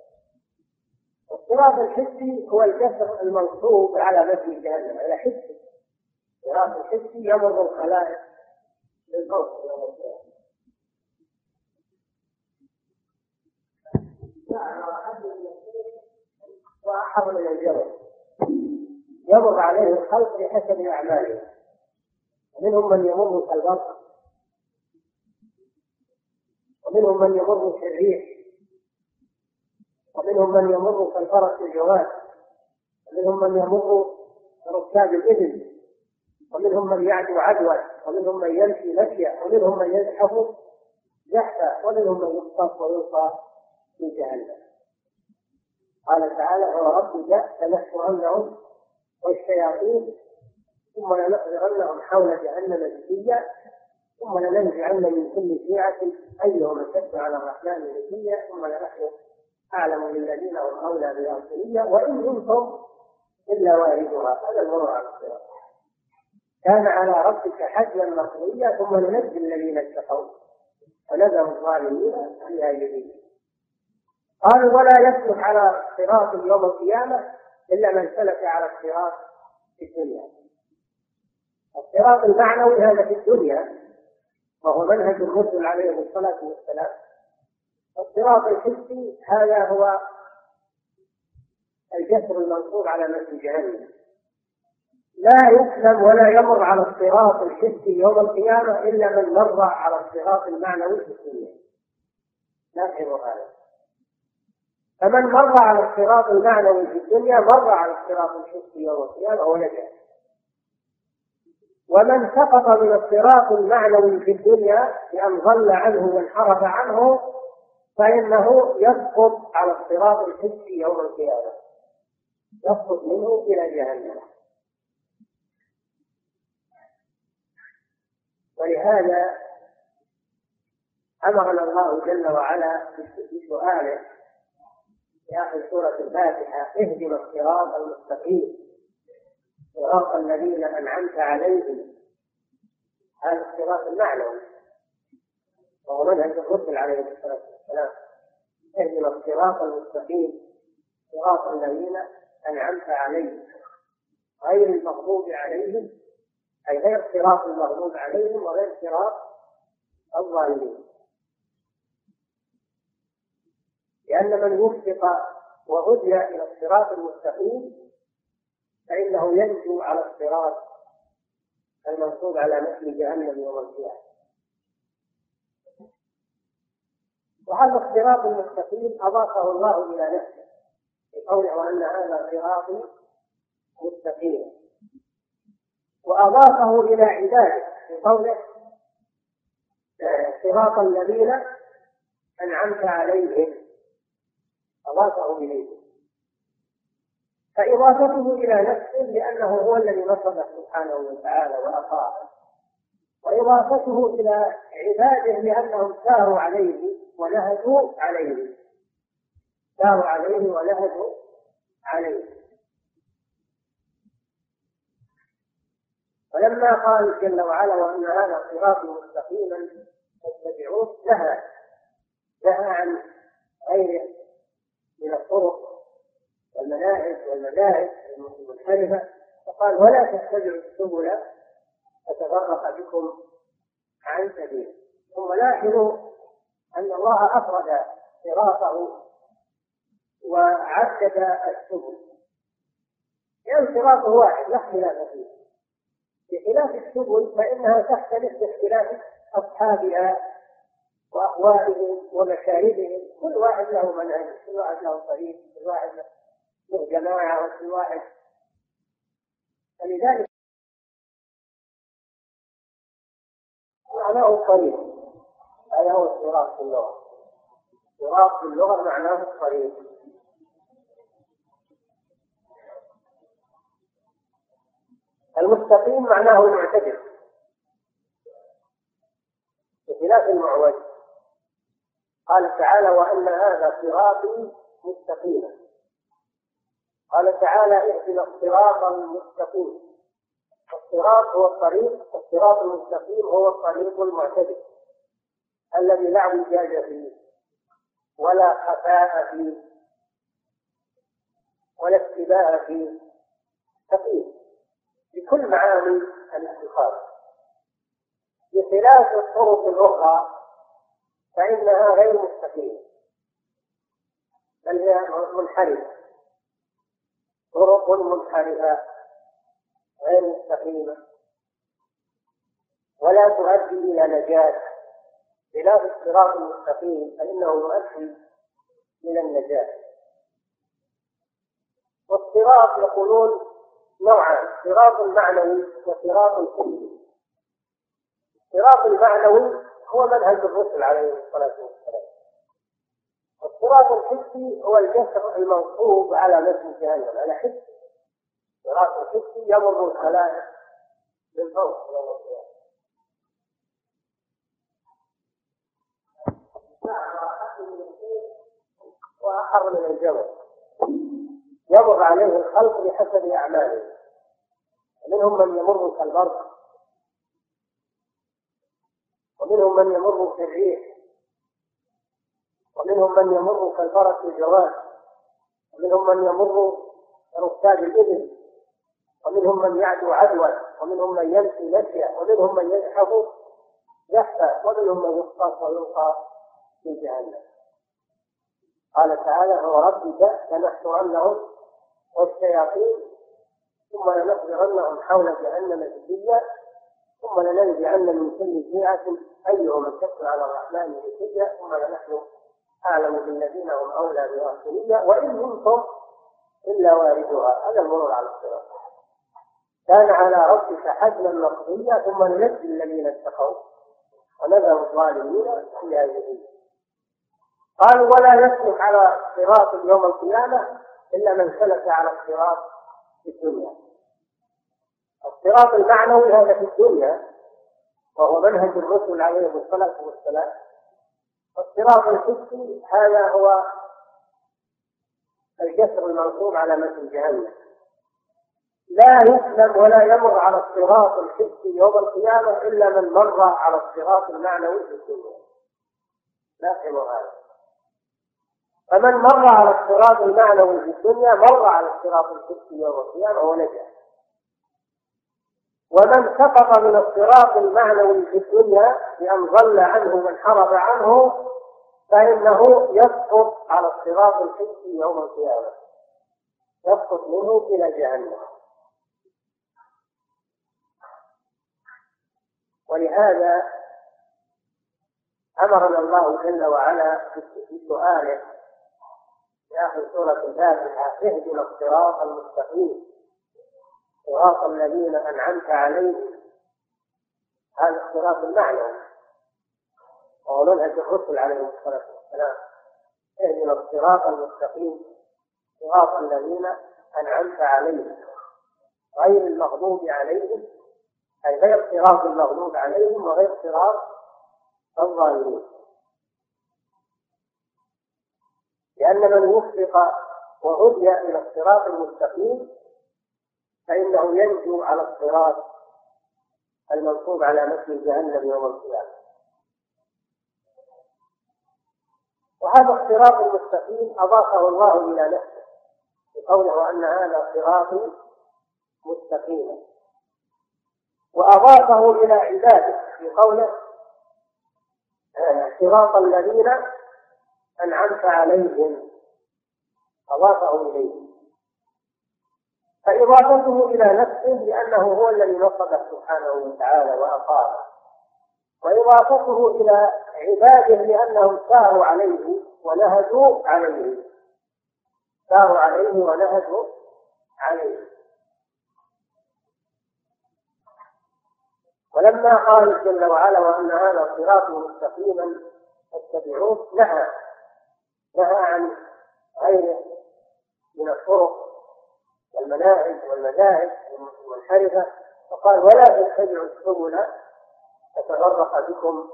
A: والصراط الحسي هو الجسر المنصوب على متن جهنم على حسي. الصراط الحسي يمر الخلائق بالموت يوم القيامة وأحر من الجبل. يمر عليه الخلق بحسب أعمالهم ومنهم من يمر كالبرق ومنهم من يمر كالريح ومنهم من يمر كالفرس الجواد ومنهم من يمر كركاب الإبل. ومنهم من يعدو عدوى. ومنهم من يمشي مشيا. ومنهم من يزحف زحفا. ومنهم من يخطف ويلقى في جهنم. قال تعالى وربك لنحشرنهم والشياطين ثم لنحضرنهم حول جهنم جثيا ثم لننزعن من كل شيعة أيهم أشد على الرحمن نبيا ثم لنحن أعلم بالذين هم أولى بالأرسلية وإن منكم إلا واردها هذا المرء على كان على ربك حجما مقضيا ثم ننجي الذين اتقوا. ونذر الظالمين فيها جديد قالوا ولا يسلك على صراط يوم القيامة إلا من سلك على الصراط في الدنيا. الصراط المعنوي هذا في الدنيا وهو منهج الرسل عليهم الصلاة والسلام. الصراط الحسي هذا هو الجسر المنصوب على مثل جهنم. لا يسلم ولا يمر على الصراط الحسي يوم القيامة إلا من مر على الصراط المعنوي في الدنيا. لاحظوا هذا. فمن مر على الصراط المعنوي في الدنيا مر على الصراط الحسي يوم القيامة ونجا ومن سقط من الصراط المعنوي في الدنيا بأن ضل عنه وانحرف عنه فإنه يسقط على الصراط الحسي يوم القيامة. يسقط منه إلى جهنم. ولهذا أمرنا الله جل وعلا بسؤاله في آخر سورة الفاتحة اهدنا الصراط المستقيم. صراط الذين أنعمت عليهم. هذا الصراط المعنوي وهو منهج الرسل عليه الصلاة والسلام. اهدنا الصراط المستقيم. صراط الذين أنعمت عليهم. غير المغضوب عليهم أي غير صراط المغضوب عليهم وغير صراط الظالمين. لأن من وفق وهدي إلى الصراط المستقيم فإنه ينجو على الصراط المنصوب على مثل جهنم يوم القيامة. وهذا الصراط المستقيم أضافه الله إلى نفسه بقوله وأن هذا صراطي مستقيما وأضافه إلى عباده بقوله صراط الذين أنعمت عليهم. أضافه إليه. فإضافته إلى نفسه لأنه هو الذي نصبه سبحانه وتعالى وأطاعه وإضافته إلى عباده لأنهم ساروا عليه ونهجوا عليه. ساروا عليه ونهجوا عليه. ولما قال جل وعلا وأن هذا صراطي مستقيما فاتبعوه نهى. نهى عن غيره. من الطرق والمناهج والمذاهب المنحرفة فقال ولا تتبعوا السبل فتفرق بكم عن سبيله ثم لاحظوا أن الله أفرد صراطه وعدد السبل. لأن صراطه واحد لا اختلاف فيه. بخلاف السبل فإنها تختلف باختلاف أصحابها وأهوائهم ومشاربهم كل واحد له منهج كل واحد له طريق كل واحد له جماعة وكل واحد فلذلك معناه طريق هذا هو الصراط في اللغة. الصراط في اللغة معناه الطريق المستقيم معناه المعتدل. بخلاف المعوج. قال تعالى وأن هذا صراطي مستقيما قال تعالى اهدنا الصراط المستقيم. الصراط هو الطريق الصراط المستقيم هو الطريق المعتدل الذي لا اعوجاج فيه ولا خفاء فيه ولا اتباع فيه. سقيم بكل معاني الاتخاذ بخلاف الطرق الأخرى فإنها غير مستقيمة. بل هي منحرفة. طرق منحرفة غير مستقيمة. ولا تؤدي إلى نجاة. خلاف الصراط المستقيم فإنه يؤدي إلى النجاة. والصراط يقولون نوعان صراط معنوي وصراط حسي الصراط المعنوي هو منهج الرسل عليهم الصلاة والسلام. الصراط الحسي هو الجسر المنصوب على متن جهنم. على حس صراط الحسي يمر الخلائق من فوق يوم القيامة وأحر من الجبل. يمر عليه الخلق بحسب أعماله. منهم من يمر كالبرق. ومنهم من يمر كالريح ومنهم من يمر كالبرق الجواد ومنهم من يمر كركاب الإبل ومنهم من يعدو عدوا ومنهم من يمشي مشيا ومنهم من يزحف زحفا ومنهم من يخطف ويلقى في جهنم. قال تعالى هو ربك لنحشرنهم والشياطين ثم لنحضرنهم حول جهنم جثيا ثم لننزعن من كل شيعة أيهم اشد على الرحمن جثيا ثم لنحن أعلم بالذين هم أولى بها وإن منكم إلا واردها. هذا المرور على الصراط. كان على ربك حزما مقضيا ثم ننجي الذين اتقوا ونذر الظالمين في هذه قالوا ولا يسلك على صراط يوم القيامة إلا من سلك على الصراط في الدنيا. الصراط المعنوي هذا في الدنيا وهو منهج الرسل عليهم الصلاة والسلام. الصراط الحسي هذا هو الجسر المنصوب على مثل جهنم. لا يسلم ولا يمر على الصراط الحسي يوم القيامة إلا من مر على الصراط المعنوي في الدنيا. لاحظوا هذا. فمن مر على الصراط المعنوي في الدنيا مر على الصراط الحسي يوم القيامة ونجا ومن سقط من الصراط المعنوي في الدنيا بأن ضل عنه وانحرف عنه فإنه يسقط على الصراط الحسي يوم القيامة. يسقط منه إلى جهنم. ولهذا أمرنا الله جل وعلا في سؤاله في آخر سورة الفاتحة اهدنا الصراط المستقيم. صراط الذين أنعمت عليهم. هذا الصراط المعنوي وهو منهج الرسل عليهم الصلاة والسلام. اهدنا الصراط المستقيم. صراط الذين أنعمت عليهم. غير المغضوب عليهم. أي غير صراط المغضوب عليهم وغير صراط الظالمين. لأن من وفق وهدي إلى الصراط المستقيم فإنه ينجو على الصراط المنصوب على مثل جهنم يوم القيامة. وهذا الصراط المستقيم أضافه الله إلى نفسه بقوله أن هذا صراطي مستقيما وأضافه إلى عباده في قوله صراط الذين أنعمت عليهم. أضافه إليه. فإضافته إلى نفسه لأنه هو الذي نصبه سبحانه وتعالى وأقامه. وإضافته إلى عباده لأنهم ساروا عليه ونهجوا عليه. ساروا عليه ونهجوا عليه. ولما قال جل وعلا وأن هذا صراط مستقيما فاتبعوه. نهى. نهى عن غيره من الطرق. والمناهج والمذاهب المنحرفة فقال ولا تتبعوا السبل فتفرق بكم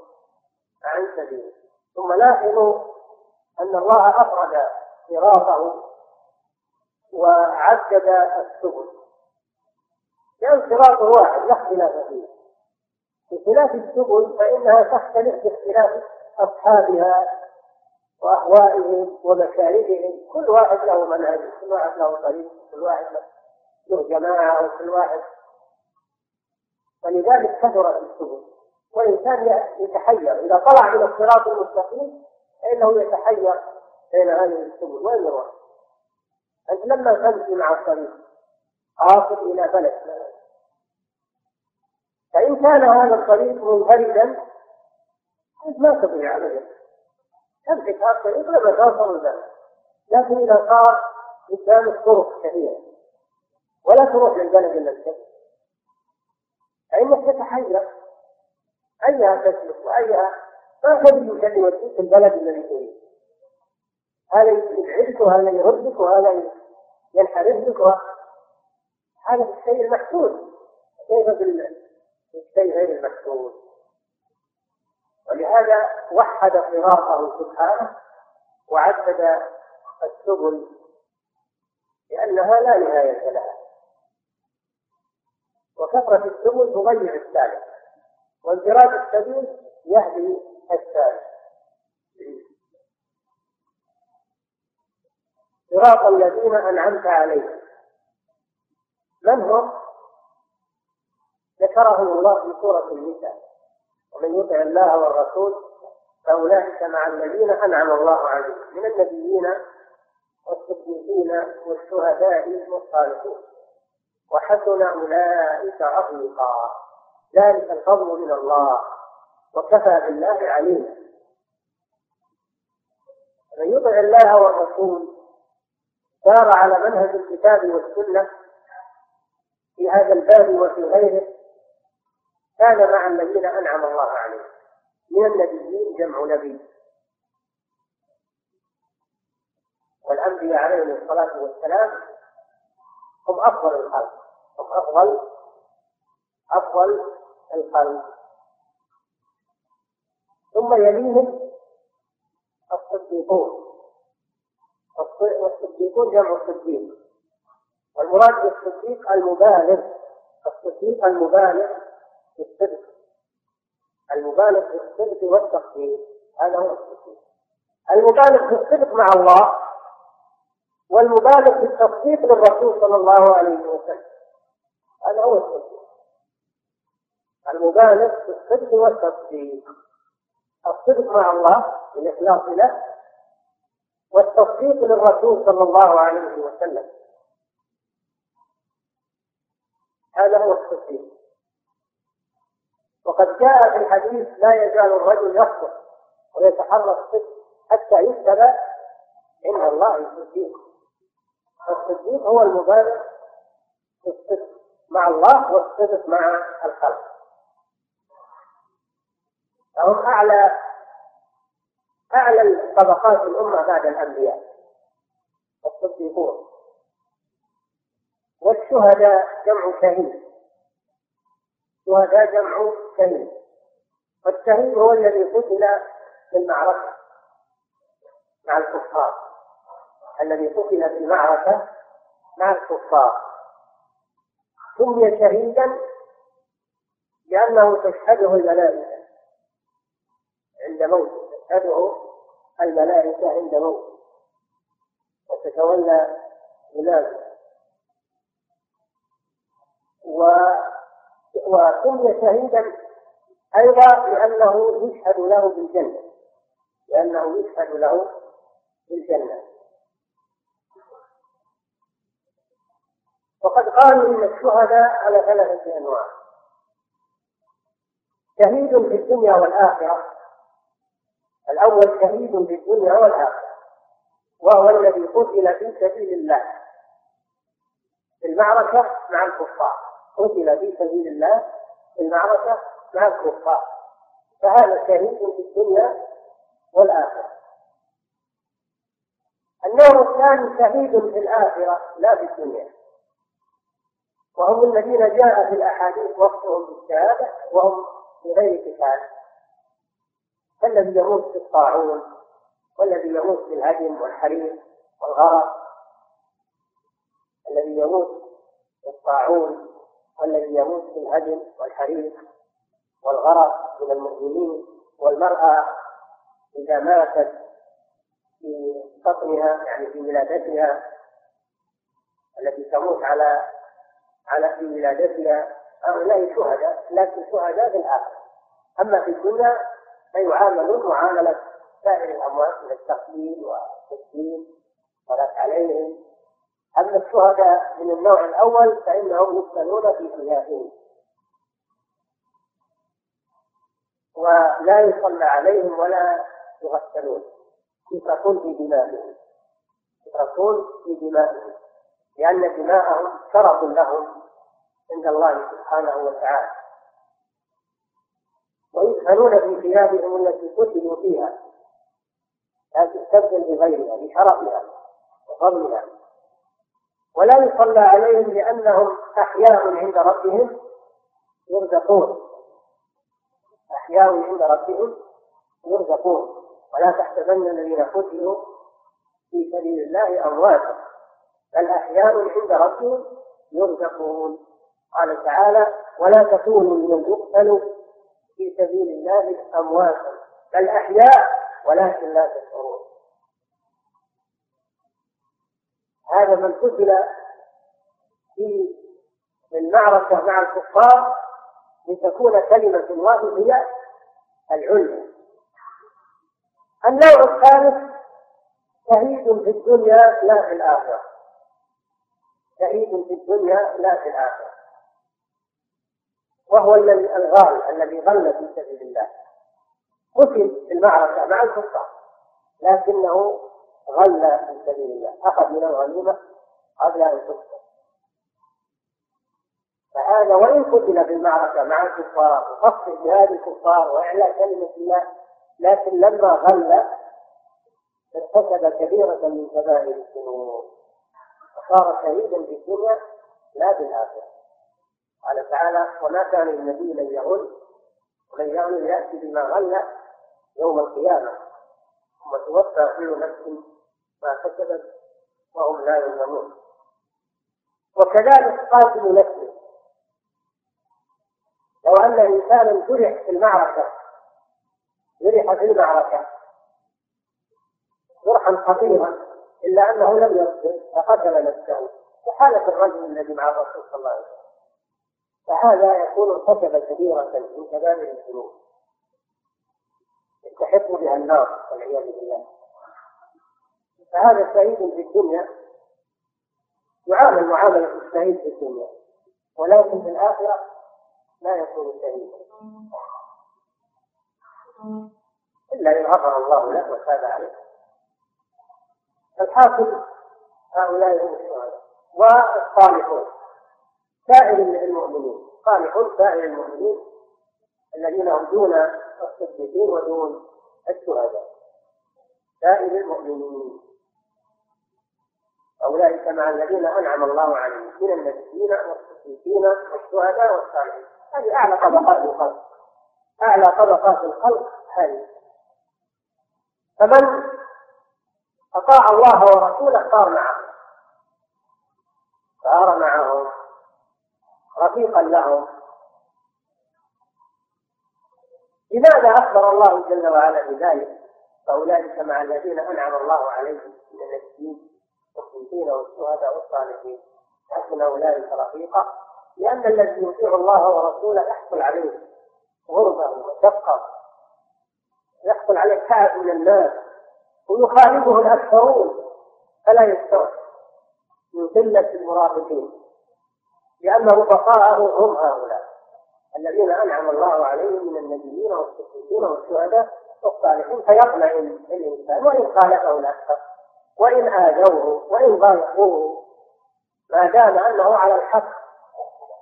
A: عن سبيله ثم لاحظوا أن الله أفرد صراطه وعدد السبل. لأن صراط واحد لا اختلاف فيه. بخلاف السبل فإنها تختلف باختلاف أصحابها. وأهوائهم ومكارههم كل واحد له منهج كل واحد له طريق كل واحد له جماعة وكل واحد. فلذلك كثرت السبل. والإنسان يتحير. إذا طلع من الصراط المستقيم فإنه يتحير بين هذه السبل. وين يروح؟ أنت لما تمشي مع الطريق قاصد إلى بلد. فإن كان هذا الطريق منفردا أنت ما تضيع أبدا في هذا الطريق لما توصل البلد لكن إذا صار قدامك طرق كثيرة ولا تروح للبلد إلا الكذب. فإنك تتحير أيها تسلك وأيها ما تدري وش اللي يوديك البلد الذي تريد. هذا يبعدك وهذا يردك وهذا ينحرف بك هذا الشيء المحسود كيف بالشيء غير المحسود ولهذا وحد صراطه سبحانه وعدد السبل لأنها لا نهاية لها. وكثرة السبل تضيع السالك وانفراد السبيل يهدي السالك. صراط الذين أنعمت عليهم. من هم؟ ذكرهم الله في سورة النساء. ومن يطع الله والرسول فأولئك مع الذين أنعم الله عليهم. من النبيين والصديقين والشهداء والصالحين وحسن أولئك رفيقا. ذلك الفضل من الله. وكفى بالله عليما من يطع الله والرسول سار على منهج الكتاب والسنة في هذا الباب وفي غيره. كان مع الذين أنعم الله عليهم. من النبيين جمع نبي. والأنبياء عليهم الصلاة والسلام هم أفضل الخلق. هم أفضل أفضل الخلق. ثم يليهم الصديقون. والصديقون جمع صديق والمراد بالصديق المبالغ. الصديق المبالغ في الصدق. المبالغ في الصدق والتصديق هذا هو الصديق المبالغ في الصدق مع الله والمبالغ في التصديق للرسول صلى الله عليه وسلم. هذا هو الصديق المبالغ في الصدق والتصديق الصدق مع الله بالإخلاص له والتصديق للرسول صلى الله عليه وسلم. هذا هو التصديق وقد جاء في الحديث لا يزال الرجل يصدق ويتحرى الصدق حتى يكتب عند الله صديق الصديق هو المبالغ في الصدق مع الله والصدق مع الخلق. فهم أعلى أعلى طبقات الأمة بعد الأنبياء الصديقون والشهداء جمع شهيد الشهداء جمع شهيد والشهيد هو الذي قتل في المعركة مع الكفار. الذي قتل في المعركة مع الكفار. سمي شهيدا لأنه تشهده الملائكة عند موته تدعو الملائكة عند موت. وتتولى ولاده وسمي شهيدا أيضا لأنه يشهد له بالجنة. لأنه يشهد له بالجنة. وقد قالوا إن الشهداء على ثلاثة أنواع. شهيد في الدنيا والآخرة. الأول شهيد في الدنيا والآخرة. وهو الذي قتل في سبيل الله. في المعركة مع الكفار. قتل في سبيل الله في المعركة مع الكفار. فهذا شهيد في الدنيا والآخرة. النوع الثاني شهيد في الآخرة لا في الدنيا. وهم الذين جاء في الأحاديث وصفهم بالشهادة وهم بغير كفاية. الذي يموت في الطاعون والذي يموت في الهدم والحريق والغرق. الذي يموت في الطاعون والذي يموت في الهدم والحريق والغرق من المؤمنين والمرأة إذا ماتت في بطنها يعني في ولادتها التي تموت على على في ولادتها هؤلاء شهداء لكن شهداء في الآخرة. أما في الدنيا فيعاملون معاملة سائر الأموات من التقليل والتسليم والصلاة عليهم. أما الشهداء من النوع الأول فإنهم يقتلون في ثيابهم ولا يصلى عليهم ولا يغسلون. يتركون في دمائهم. يتركون في دمائهم. لأن دماءهم شرف لهم عند الله سبحانه وتعالى. ويدفنون في ثيابهم التي قتلوا فيها. لا تستبدل بغيرها لشرفها وفضلها. ولا يصلى عليهم لأنهم أحياء عند ربهم يرزقون. أحياء عند ربهم يرزقون. ولا تحسبن الذين قتلوا في سبيل الله أمواتا بل أحياء عند ربهم يرزقون. قال تعالى ولا تكونوا من يقتلوا في سبيل الله أمواتا بل أحياء ولكن لا تشعرون. هذا من قتل في المعركة مع الكفار لتكون كلمة الله هي العليا النوع الثالث شهيد في الدنيا لا في الآخرة. شهيد في الدنيا لا في الآخرة. وهو الذي الغال الذي غل في سبيل الله. قتل في المعركة مع الكفار لكنه غل في سبيل الله. أخذ من الغنيمة قبل أن تقتل. فهذا وإن قتل في المعركة مع الكفار وقصد جهاد الكفار وإعلاء كلمة الله لكن لما غل ارتكب كبيرة من كبائر الذنوب. وصار شهيدا في الدنيا لا في الآخرة قال تعالى وما كان للنبي لن يغل ومن يغل يأتي بما غل يوم القيامة ثم توفى كل نفس ما كسبت وهم لا يظلمون. وكذلك قاتل نفسه. لو أن إنسانا جرح في المعركة جرح في المعركة جرحا خطيرا إلا أنه لم يصبر فقتل نفسه. كحالة الرجل الذي مع الرسول صلى الله عليه وسلم. فهذا يكون ارتكب كبيرة من كبائر الذنوب. يستحق بها النار والعياذ بالله. فهذا سعيد في الدنيا. يعامل معاملة الشهيد في الدنيا. ولكن في الآخرة لا يكون شهيدا إلا إن غفر الله له وتاب عليه. الحاصل هؤلاء هم الشهداء. والصالحون. سائر المؤمنين. صالحون سائر المؤمنين. الذين هم دون الصديقين ودون الشهداء. سائر المؤمنين. أولئك مع الذين أنعم الله عليهم من النبيين والصديقين والشهداء والصالحين. هذه أعلى طبقات الخلق. أعلى طبقات الخلق هذه. فمن أطاع الله ورسوله صار معه. صار معهم رفيقا لهم لماذا أخبر الله جل وعلا بذلك؟ فأولئك مع الذين أنعم الله عليهم من النبيين والصديقين والشهداء والصالحين. حسن أولئك رفيقا لأن الذي يطيع الله ورسوله يحصل عليه غربة وشقة يحصل عليه تعب من الناس ويخالفه الأكثرون. فلا يستوعب من قلة المرافقين لأن رفقاءه هم هؤلاء. الذين أنعم الله عليهم من النبيين والصديقين والشهداء والصالحين فيقنع الإنسان وإن خالفه الأكثر. وإن آذوه وإن ضايقوه ما دام أنه على الحق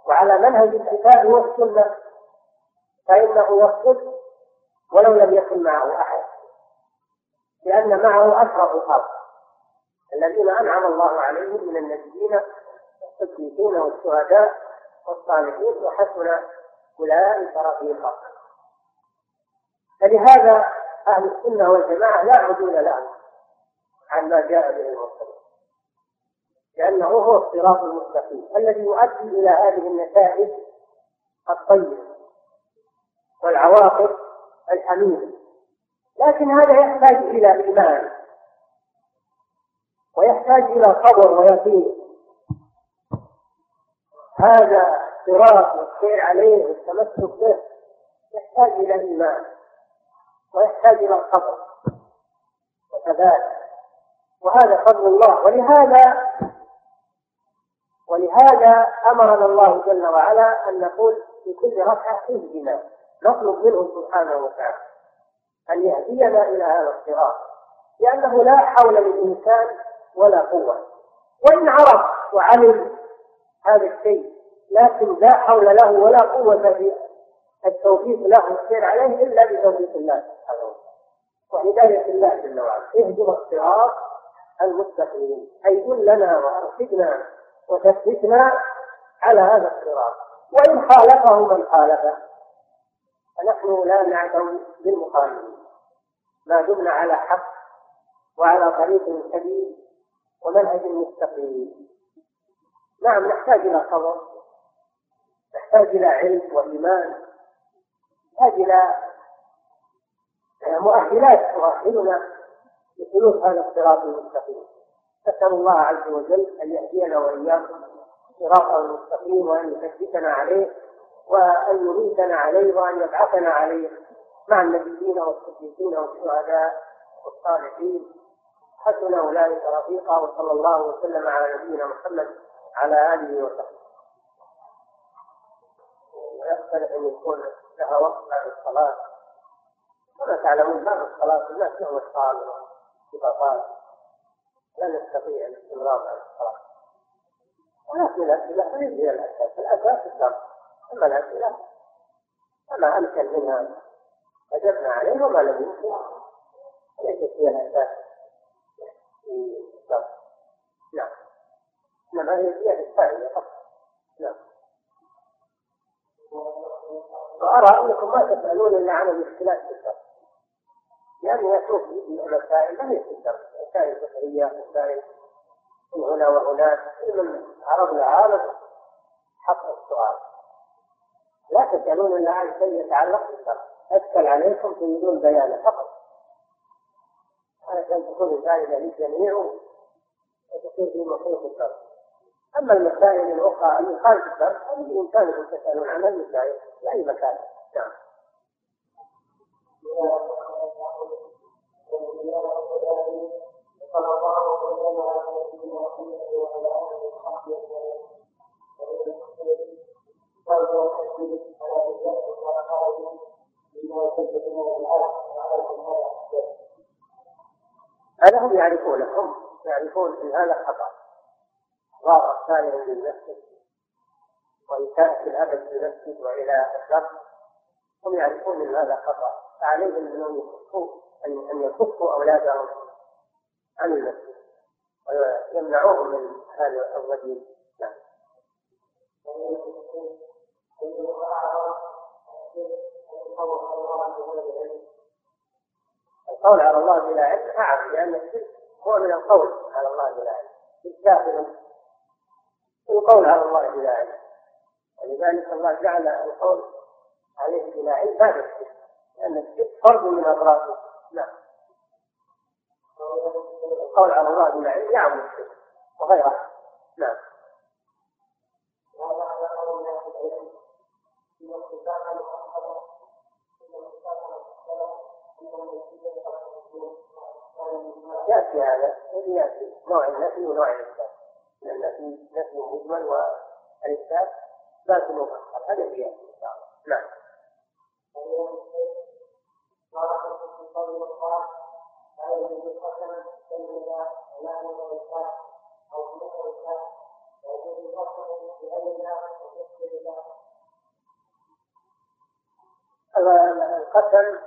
A: وعلى منهج الكتاب والسنة فإنه يسقط ولو لم يكن معه أحد لأن معه أشرف الخلق الذين أنعم الله عليهم من النبيين والصديقين والشهداء والصالحين وحسن أولئك رفيقا. فلهذا أهل السنة والجماعة لا عدول لهم. عن ما جاء به المرسلين. لأنه هو الصراط المستقيم الذي يؤدي إلى هذه النتائج الطيبة والعواقب الحميدة لكن هذا يحتاج إلى إيمان ويحتاج إلى صبر ويقين. هذا صراط والسير عليه والتمسك به يحتاج إلى إيمان ويحتاج إلى الصبر وثبات وهذا فضل الله. ولهذا ولهذا أمرنا الله جل وعلا أن نقول في كل ركعة اهدنا نطلب منه سبحانه وتعالى أن يهدينا إلى هذا الصراط لأنه لا حول للإنسان ولا قوة. وإن عرف وعلم هذا الشيء لكن لا حول له ولا قوة في التوفيق له السير عليه إلا بتوفيق الله سبحانه وتعالى. وهداية الله جل وعلا. اهدنا الصراط المستقيم أي دلنا وأرشدنا وثبتنا على هذا الصراط. وإن خالفه من خالفه. فنحن لا نعتم بالمخالفين. ما دمنا على حق وعلى طريق سليم ومنهج مستقيم. نعم نحتاج إلى صبر. نحتاج إلى علم وإيمان. نحتاج إلى مؤهلات تؤهلنا. لسلوك هذا الصراط المستقيم. نسأل الله عز وجل أن يهدينا وإياكم صراطا المستقيم وأن يثبتنا عليه وأن يميتنا عليه وأن يبعثنا عليه مع النبيين والصديقين والشهداء والصالحين. حسن أولئك رفيقا وصلى الله وسلم على نبينا محمد على آله وصحبه. ويختلف أن يكون لها وقت بعد الصلاة. كما تعلمون بعد الصلاة الناس لهم أشغال وبطاقات لا نستطيع الاستمرار على الصلاة ولكن الأسئلة ليس هي الأساس الأساس الشرط أما الأسئلة فما أمكن منها. أجبنا عليه وما لم يمكن. ليست هي الأساس في الشرط نعم. إنما هي هي الفائدة فقط نعم. وأرى أنكم ما تسألون إلا عن المشكلات في الشرط لأني أشوف مسائل لم يكن الشرط مسائل فقهية مسائل من هنا وهناك من عرضنا عارض حق السؤال. لا تسألون إلا عن شيء يتعلق بالشرع أسأل عليكم تريدون بيانه فقط. علشان تكون الفائدة للجميع وتكون في محيط الشرع أما المسائل الأخرى اللي خارج الشرع فهي بإمكانكم تسألون عنها المسائل في أي مكان. نعم. هم يعرفونه هم يعرفون ان هذا خطا ضار الثاني للمسجد وإساءة الأبد في المسجد وإلى الشر هم يعرفون ان هذا خطأ فعليهم أنهم يكفوا أن يكفوا أولادهم عن المسجد ويمنعوهم من هذا الرجل نعم القول على الله بلا علم أعظم لأن الشرك هو من القول على الله بلا علم. داخل القول على الله بلا علم. ولذلك الله جعل القول عليه بلا علم هذا الشرك لأن الشرك فرد من أفراده. نعم. القول على الله بما علم يعمل الشرك وغيره. نعم. يأتي هذا يأتي نوع النفي ونوع الإثبات النفي نفي مجمل والإثبات لا مفصل هذا اللي يأتي إن شاء الله. نعم. القسم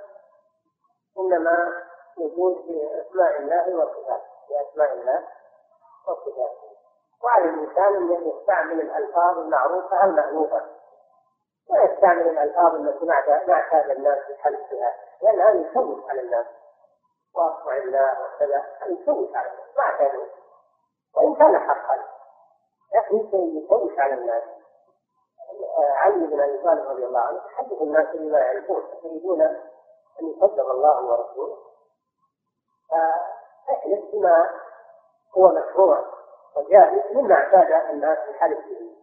A: إنما يجوز في أسماء الله وصفاته في أسماء الله وصفاته. وعلى الإنسان أن يستعمل الألفاظ المعروفة المألوفة. ويستعمل الألفاظ التي ما اعتاد الناس الحلف بها لأن هذا يشوش على الناس. وأصبع الله وكذا هذا على الناس. ما اعتادوا وإن كان حقا. لكن يشوش على الناس. علي بن أبي طالب رضي الله عنه تحدث الناس بما يعرفون يريدون أن يصدق الله ورسوله. فاحلف بما هو مشروع وجائز مما اعتاد الناس الحلف به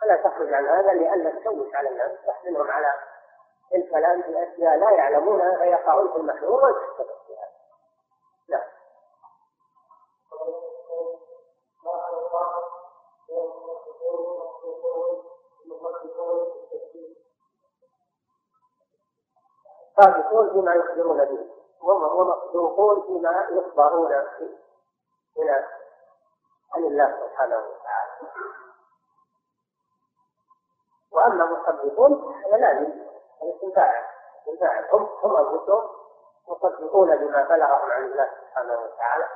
A: فلا تخرج عن هذا لئلا تشوش على الناس تحملهم على الكلام في أشياء لا يعلمونها فيقعون في المحظور ويتسبب فيها. نعم. صادقون فيما يخبرون به ومصدوقون فيما يخبرون من عن الله سبحانه وتعالى. وأما المصدقون فلا لازم الاستنفاع استنفاع هم هم أنفسهم مصدقون بما بلغهم عن الله سبحانه وتعالى.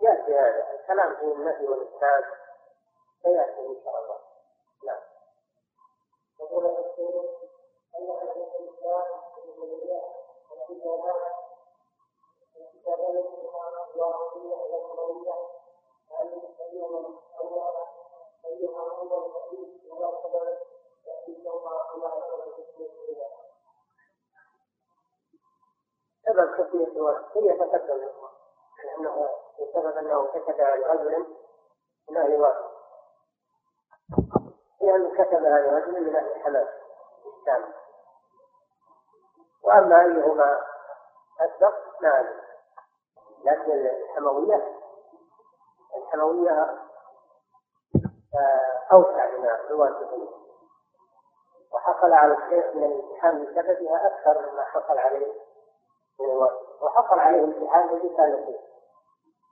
A: يأتي هذا. الكلام في النفي والإثبات سيأتي إن شاء الله. نعم. يقول الدكتور أن هذا الإسلام سبب تسمية الوقت هي تقدم لأنه بسبب أنه كتب عن رجل من أهل الوقت لأنه كتب عن رجل من أهل الحماس الشام وأما أيهما أسبق؟ ما أدري لكن الحموية الحموية أوسع من الواسطية وحصل على الشيخ من الامتحان بسببها أكثر مما حصل عليه من الواسطة وحصل عليه امتحان برسالته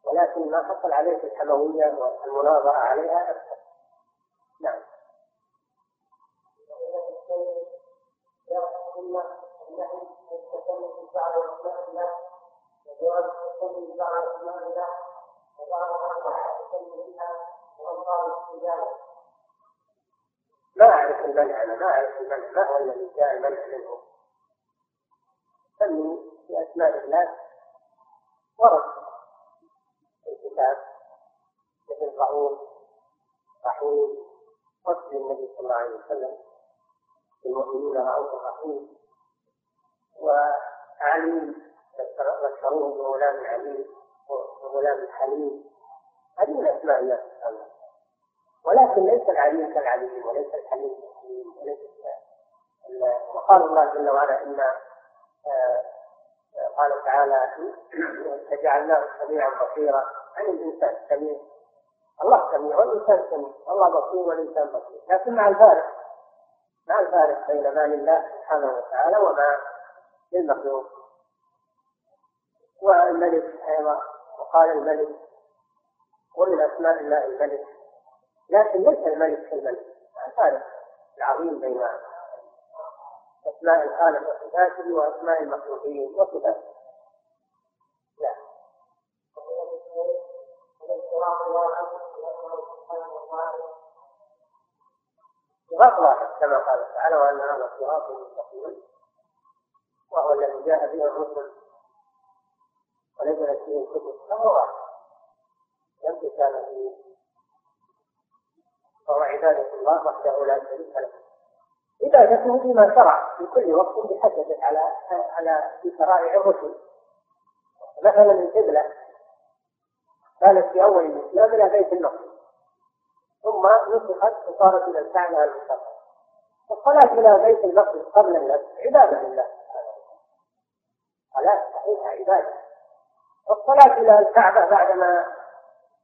A: ولكن ما حصل عليه في الحموية والمناظرة عليها أكثر. ما أعرف المنع أنا ما أعرف المنع ما هو الذي جاء المنع منه؟ سمي بأسماء الله ورد في الكتاب مثل رؤوف رحيم وصف النبي صلى الله عليه وسلم. المؤمنين رؤوف رحيم. وعليم ذكروه بغلام عليم وغلام حليم. هذه من أسماء الله سبحانه ولكن ليس العليم كالعليم وليس الحليم كالحليم وليس وقال الله جل وعلا إن آه، قال تعالى فجعلناه سميعا بصيرا. عن الإنسان سميع. الله سميع والإنسان سميع. الله بصير والإنسان بصير. لكن مع الفارق مع الفارق بين ما لله سبحانه وتعالى وما للمخلوق. والملك أيضا وقال الملك ومن اسماء الله الملك. لكن ليس الملك كالملك الفارق العظيم بين أسماء الخالق وصفاته وأسماء المخلوقين وصفاته. لا صراط واحد كما قال تعالى وأن هذا صراط مستقيم وهو الذي جاء به الرسل. ونزلت فيه الكتب فهو واحد لم كان فيه وهو عبادة الله وحده لا شريك له. عبادته بما شرع في كل وقت بحسب على على في شرائع الرسل. مثلا القبلة كانت في أول الإسلام إلى بيت المقدس. ثم نسخت وصارت إلى الكعبة المشرفة الصلاة إلى بيت المقدس قبل النفس عبادة لله. صلاة صحيحة عبادة. والصلاة إلى الكعبة بعدما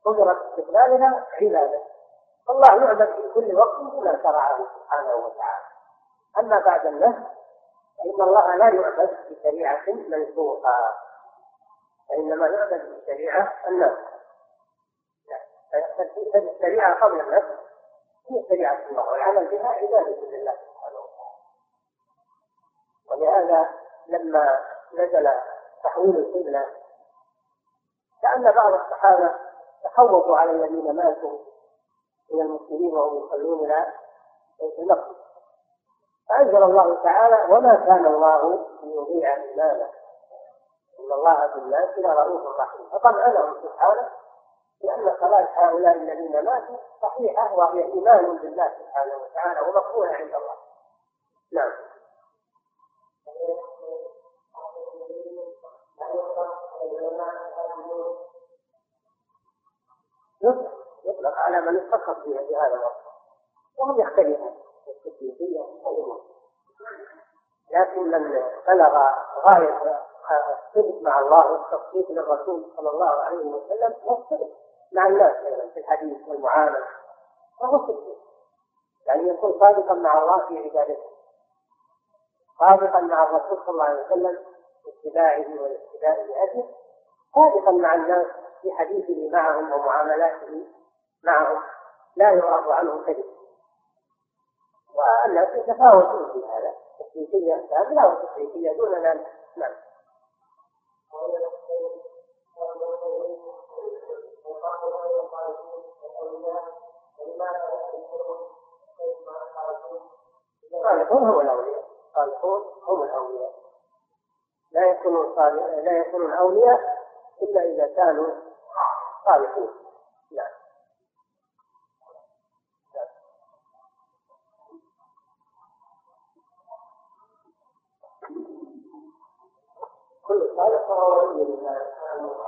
A: قدرة استقبالها عبادة. الله يعبد في كل وقت بما شرعه سبحانه وتعالى. أما بعد النهي فإن الله لا يعبد بشريعة منسوخة. وإنما يعبد بشريعة النفس الشريعة قبل النفس هي شريعة الله والعمل بها عبادة لله سبحانه وتعالى. ولهذا لما نزل تحويل القبلة كأن بعض الصحابة تخوفوا على الذين ماتوا من المسلمين وهم يصلون إلى بيت المقدس فأنزل الله تعالى وما كان الله ليضيع إيمانه. إن الله بالناس لرؤوف رحيم. فطمأنهم سبحانه لأن صلاة هؤلاء الذين ماتوا صحيحة وهي إيمان بالله سبحانه وتعالى ومقبولة عند الله. نعم. يطلق يطلق على من اتصف بهذا الوصف وهم يختلفون التكليفية لكن من بلغ غاية الصدق مع الله والتصديق للرسول صلى الله عليه وسلم هو الصدق مع الناس في الحديث والمعاملة. وهو صدق. يعني يكون صادقا مع الله في عبادته. صادقا مع الرسول صلى الله عليه وسلم في اتباعه والاقتداء بهديه صادقا مع الناس في حديثه معهم ومعاملاته معهم لا يعرض عنه كذب. والناس يتفاوتون في هذا التكليفية كاملة والتكليفية دون ذلك. نعم. الصالحون هم الأولياء. الصالحون هم الأولياء. لا يكونون لا يكونون أولياء إلا إذا كانوا صالحين. كل صالح فهو ولي لله سبحانه وتعالى